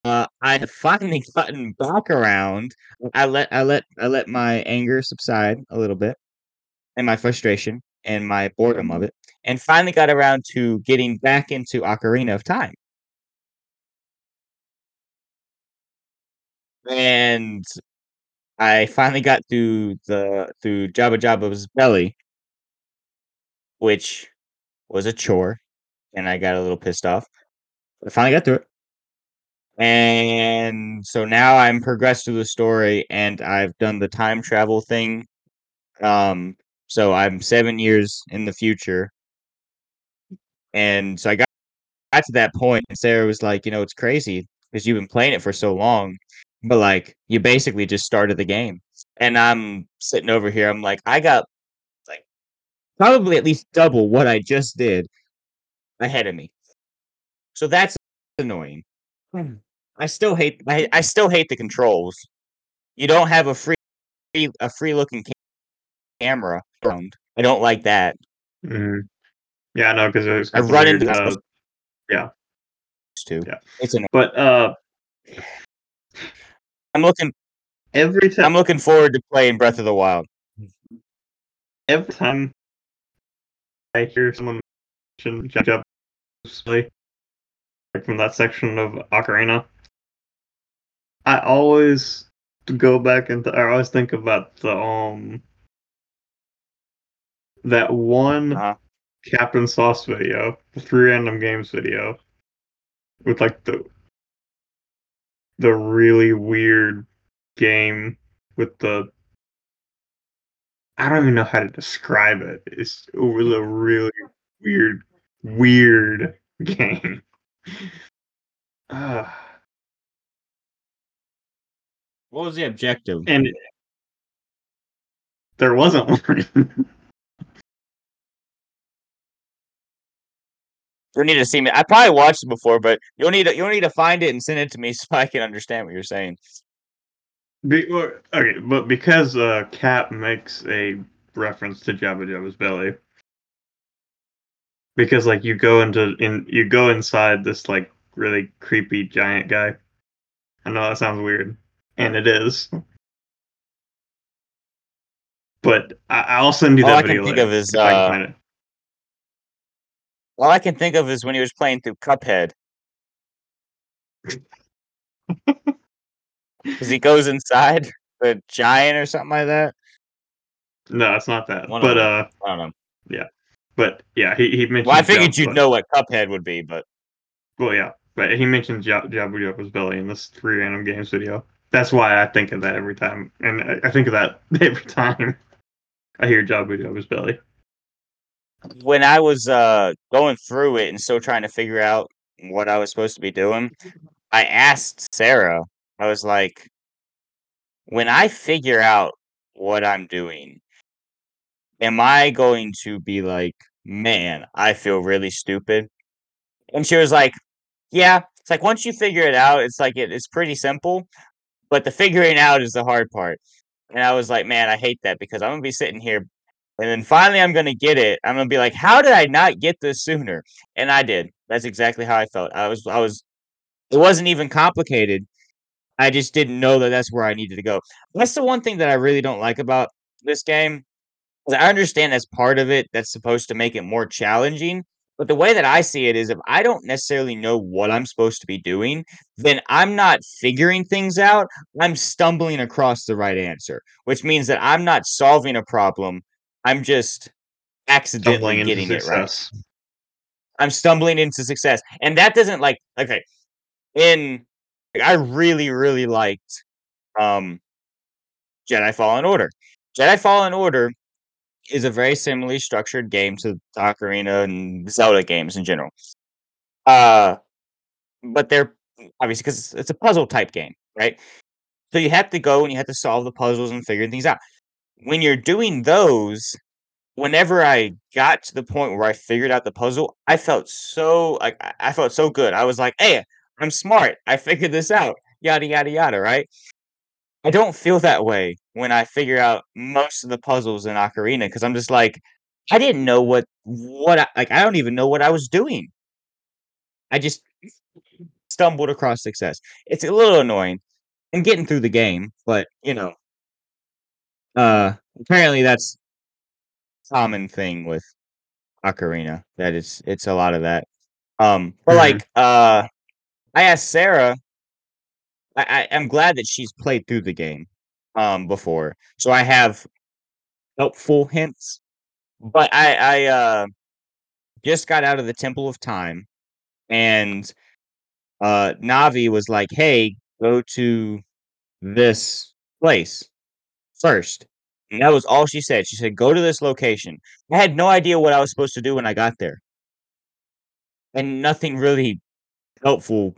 uh, I have finally gotten back around. I let I let I let my anger subside a little bit, and my frustration and my boredom of it, and finally got around to getting back into Ocarina of Time. and I finally got through the through Jabu-Jabu's belly, which was a chore, and I got a little pissed off. But I finally got through it, and so now I'm progressed through the story, and I've done the time travel thing. Um, so I'm seven years in the future, and so I got got to that point, and Sarah was like, "You know, it's crazy because you've been playing it for so long, but like you basically just started the game." And I'm sitting over here, I'm like, I got like probably at least double what I just did ahead of me. So that's annoying. I still hate I, I still hate the controls. You don't have a free a free looking ca- camera around. I don't like that. Mhm. Yeah, I know because I run into uh, too. Yeah. It's annoying. but uh, I'm looking every time I'm looking forward to playing Breath of the Wild. every time I hear someone mention Jab like from that section of Ocarina, I always go back and I always think about the um that one Uh-huh. Captain Sauce video, the three random games video, with like the the really weird game with the I don't even know how to describe it. It's it was a really weird, weird game. Ah, What was the objective? and there wasn't one. You'll need to see me. I probably watched it before, but you'll need to, you'll need to find it and send it to me so I can understand what you're saying. Be, or- okay, but because uh, Cap makes a reference to Jabu-Jabu's belly, because like you go into in you go inside this like really creepy giant guy. I know that sounds weird, and it is. But I, I'll send you that All that I can video think later of is, if I can uh. All I can think of is when he was playing through Cuphead. Because he goes inside the giant or something like that. No, it's not that. One but uh, I don't know. Yeah, but yeah, he he mentioned. Well, I figured you'd know what Cuphead would be, but Well, yeah, but he mentioned Ja- Jabu-Jabu's belly in this three random games video. That's why I think of that every time, and I, I think of that every time I hear Jabu-Jabu's belly. When I was uh going through it and still trying to figure out what I was supposed to be doing, I asked Sarah, I was like, when I figure out what I'm doing, am I going to be like, man, I feel really stupid? And she was like, yeah. It's like once you figure it out, it's like it, it's pretty simple, but the figuring out is the hard part. And I was like, man, I hate that because I'm gonna be sitting here and then finally I'm gonna get it. I'm gonna be like, how did I not get this sooner? And I did. That's exactly how I felt. I was I was it wasn't even complicated. I just didn't know that that's where I needed to go. That's the one thing that I really don't like about this game. I understand that's part of it that's supposed to make it more challenging. But the way that I see it is if I don't necessarily know what I'm supposed to be doing, then I'm not figuring things out. I'm stumbling across the right answer, which means that I'm not solving a problem. I'm just accidentally getting it right. I'm stumbling into success. And that doesn't like okay. In like, I really, really liked um Jedi Fallen Order. Jedi Fallen Order is a very similarly structured game to Ocarina and Zelda games in general. Uh but they're obviously because it's, it's a puzzle type game, right? So you have to go and you have to solve the puzzles and figure things out. When you're doing those, whenever I got to the point where I figured out the puzzle, I felt so like I- felt so good. I was like, "Hey, I'm smart. I figured this out." Yada yada yada, right? I don't feel that way when I figure out most of the puzzles in Ocarina because I'm just like, I didn't know what what I, like I don't even know what I was doing. I just stumbled across success. It's a little annoying. I'm getting through the game, but you know, uh, apparently that's common thing with Ocarina. That it's it's a lot of that. Um, but Mhm. like, uh, I asked Sarah. I, I I'm glad that she's played through the game, um, before, so I have helpful hints. But I I uh just got out of the Temple of Time, and uh Navi was like, "Hey, go to this place first. And that was all she said. She said, "Go to this location." I had no idea what I was supposed to do when I got there, and nothing really helpful.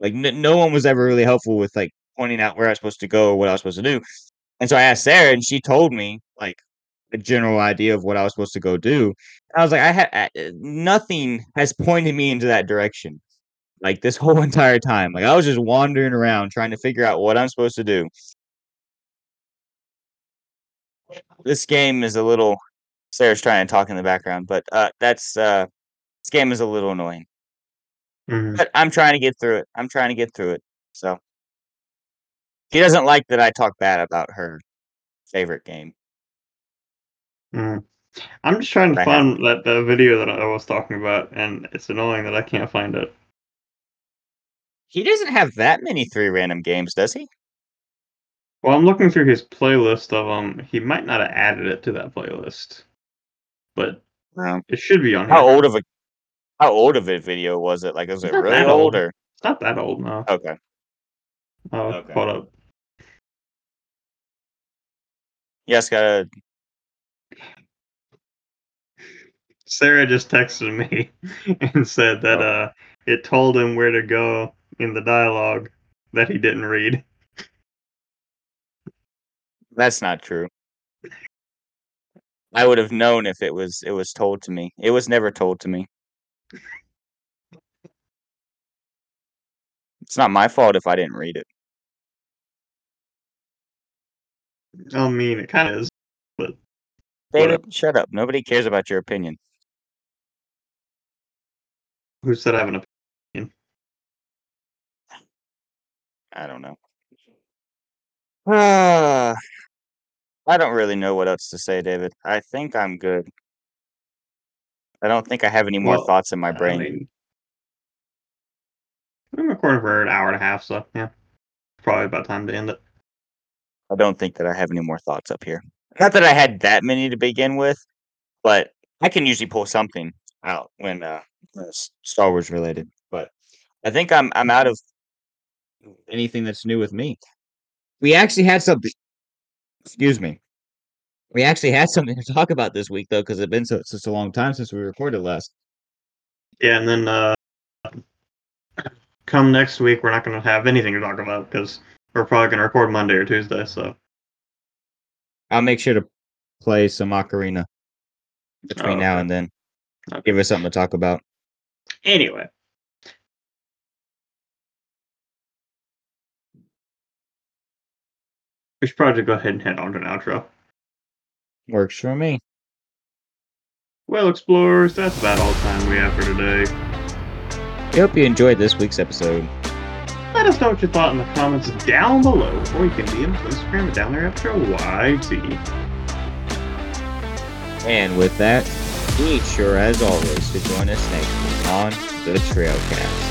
Like n- no one was ever really helpful with like pointing out where I was supposed to go or what I was supposed to do. And so I asked Sarah, and she told me like a general idea of what I was supposed to go do. And I was like, I had uh, nothing has pointed me into that direction. Like this whole entire time, like I was just wandering around trying to figure out what I'm supposed to do. This game is a little. Sarah's trying to talk in the background, but uh, that's uh, this game is a little annoying. Mhm. But I'm trying to get through it. I'm trying to get through it. So she doesn't like that I talk bad about her favorite game. Mhm. I'm just trying to I find that the video that I was talking about, and it's annoying that I can't find it. He doesn't have that many three random games, does he? Well, I'm looking through his playlist of them. He might not have added it to that playlist, but No. it should be on How here. old of a how old of a video was it? Like, was it really old old. or It's not that old No. okay? Oh, okay. hold up. Yes, gotta. Sarah just texted me and said that Oh. uh, it told him where to go in the dialogue that he didn't read. That's not true. I would have known if it was it was told to me. It was never told to me. It's not my fault if I didn't read it. I mean, it kind of is. David, Whatever. shut up. Nobody cares about your opinion. Who said I have an opinion? I don't know. Ah, I don't really know what else to say, David. I think I'm good. I don't think I have any more Well, thoughts in my I brain. mean, I'm recording for an hour and a half, so yeah, probably about time to end it. I don't think that I have any more thoughts up here. Not that I had that many to begin with, but I can usually pull something out when uh, when it's Star Wars related. But I think I'm I'm out of anything that's new with me. We actually had something. Excuse me. We actually had something to talk about this week though, because it's been so, such a long time since we recorded last. Yeah, and then uh, come next week, we're not going to have anything to talk about because we're probably going to record Monday or Tuesday. So I'll make sure to play some Ocarina between Oh, now and then. Okay. Give us something to talk about. anyway, we should probably go ahead and head on to an outro. Works for me. Well, explorers, that's about all the time we have for today. We hope you enjoyed this week's episode. Let us know what you thought in the comments down below, or you can DM us on Instagram at down there after YT. And with that, be sure as always to join us next week on the Trailcast.